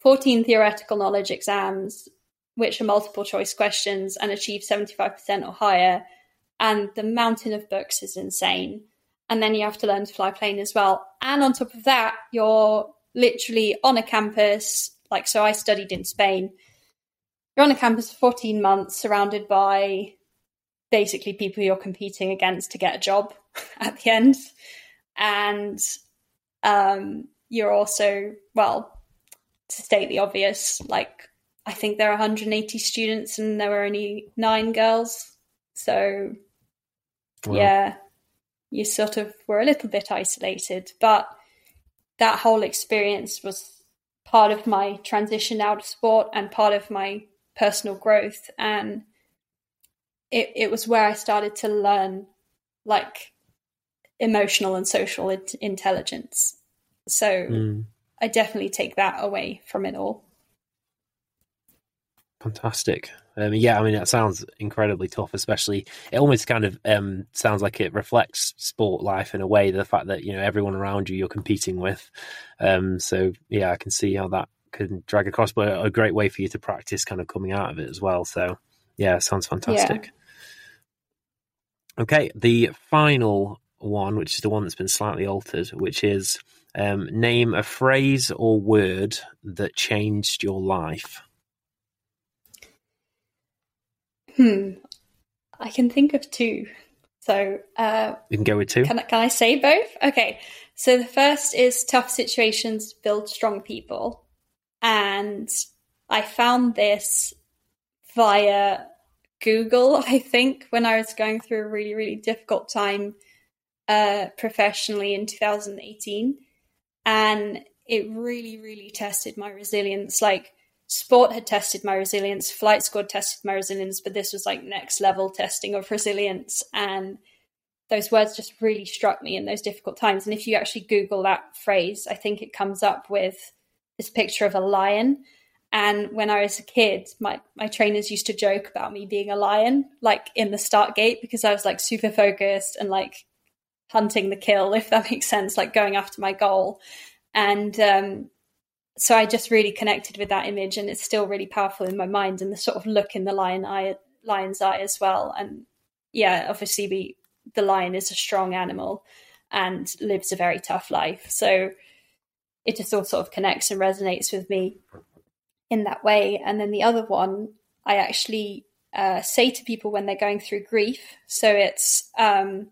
14 theoretical knowledge exams, which are multiple choice questions, and achieve 75% or higher. And the mountain of books is insane. And then you have to learn to fly plane as well. And on top of that, you're literally on a campus. Like, so I studied in Spain. You're on a campus for 14 months, surrounded by basically people you're competing against to get a job at the end. And um, you're also, well, to state the obvious, like I think there are 180 students and there were only nine girls. So, wow. yeah, you sort of were a little bit isolated. But that whole experience was part of my transition out of sport and part of my personal growth. And it, it was where I started to learn like emotional and social intelligence. So mm. I definitely take that away from it all. Fantastic. Um, yeah, I mean, that sounds incredibly tough, especially it almost kind of um, sounds like it reflects sport life in a way, the fact that, you know, everyone around you you're competing with. Um, so, yeah, I can see how that can drag across, but a great way for you to practice kind of coming out of it as well. So, yeah, sounds fantastic. Yeah. Okay, the final one, which is the one that's been slightly altered, which is um, name a phrase or word that changed your life. Hmm. I can think of two. So uh, you can go with two. Can, can I say both? Okay. So the first is tough situations build strong people, and I found this via Google. I think when I was going through a really really difficult time uh, professionally in 2018. And it really, really tested my resilience. Like, sport had tested my resilience, flight school tested my resilience, but this was like next level testing of resilience. And those words just really struck me in those difficult times. And if you actually Google that phrase, I think it comes up with this picture of a lion. And when I was a kid, my, my trainers used to joke about me being a lion, like in the start gate, because I was like super focused and like hunting the kill, if that makes sense, like going after my goal. And um, so I just really connected with that image, and it's still really powerful in my mind, and the sort of look in the lion eye, lion's eye as well. And yeah, obviously, we the lion is a strong animal and lives a very tough life. So it just all sort of connects and resonates with me in that way. And then the other one, I actually uh, say to people when they're going through grief. So it's um,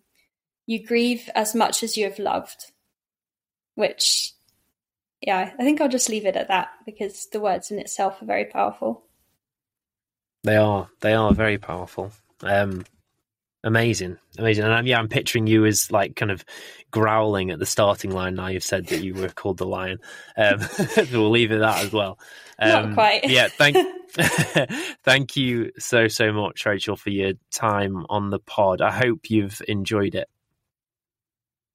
you grieve as much as you have loved, which, yeah, I think I'll just leave it at that because the words in itself are very powerful. They are. They are very powerful. Um, amazing, amazing. And I'm, yeah, I'm picturing you as like kind of growling at the starting line. Now you've said that you were called the lion. Um, we'll leave it at that as well. Um, Not quite. yeah. Thank. thank you so so much, Rachel, for your time on the pod. I hope you've enjoyed it.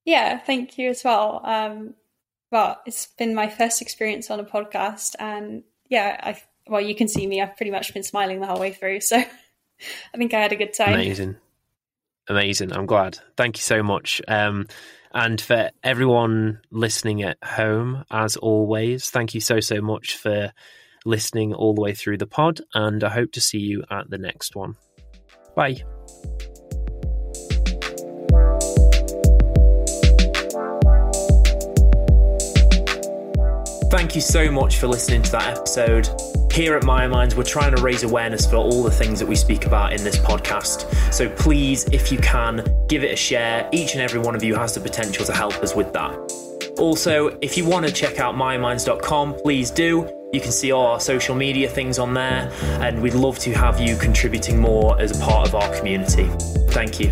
Yeah, thank you as well. Um, well, it's been my first experience on a podcast, and yeah, I well, you can see me. I've pretty much been smiling the whole way through, so I think I had a good time. Amazing. Amazing. I'm glad. Thank you so much. Um, and for everyone listening at home, as always, thank you so, so much for listening all the way through the pod. And I hope to see you at the next one. Bye. Thank you so much for listening to that episode. Here at My Minds, we're trying to raise awareness for all the things that we speak about in this podcast. So please, if you can, give it a share. Each and every one of you has the potential to help us with that. Also, if you want to check out myminds.com, please do. You can see all our social media things on there, and we'd love to have you contributing more as a part of our community. Thank you.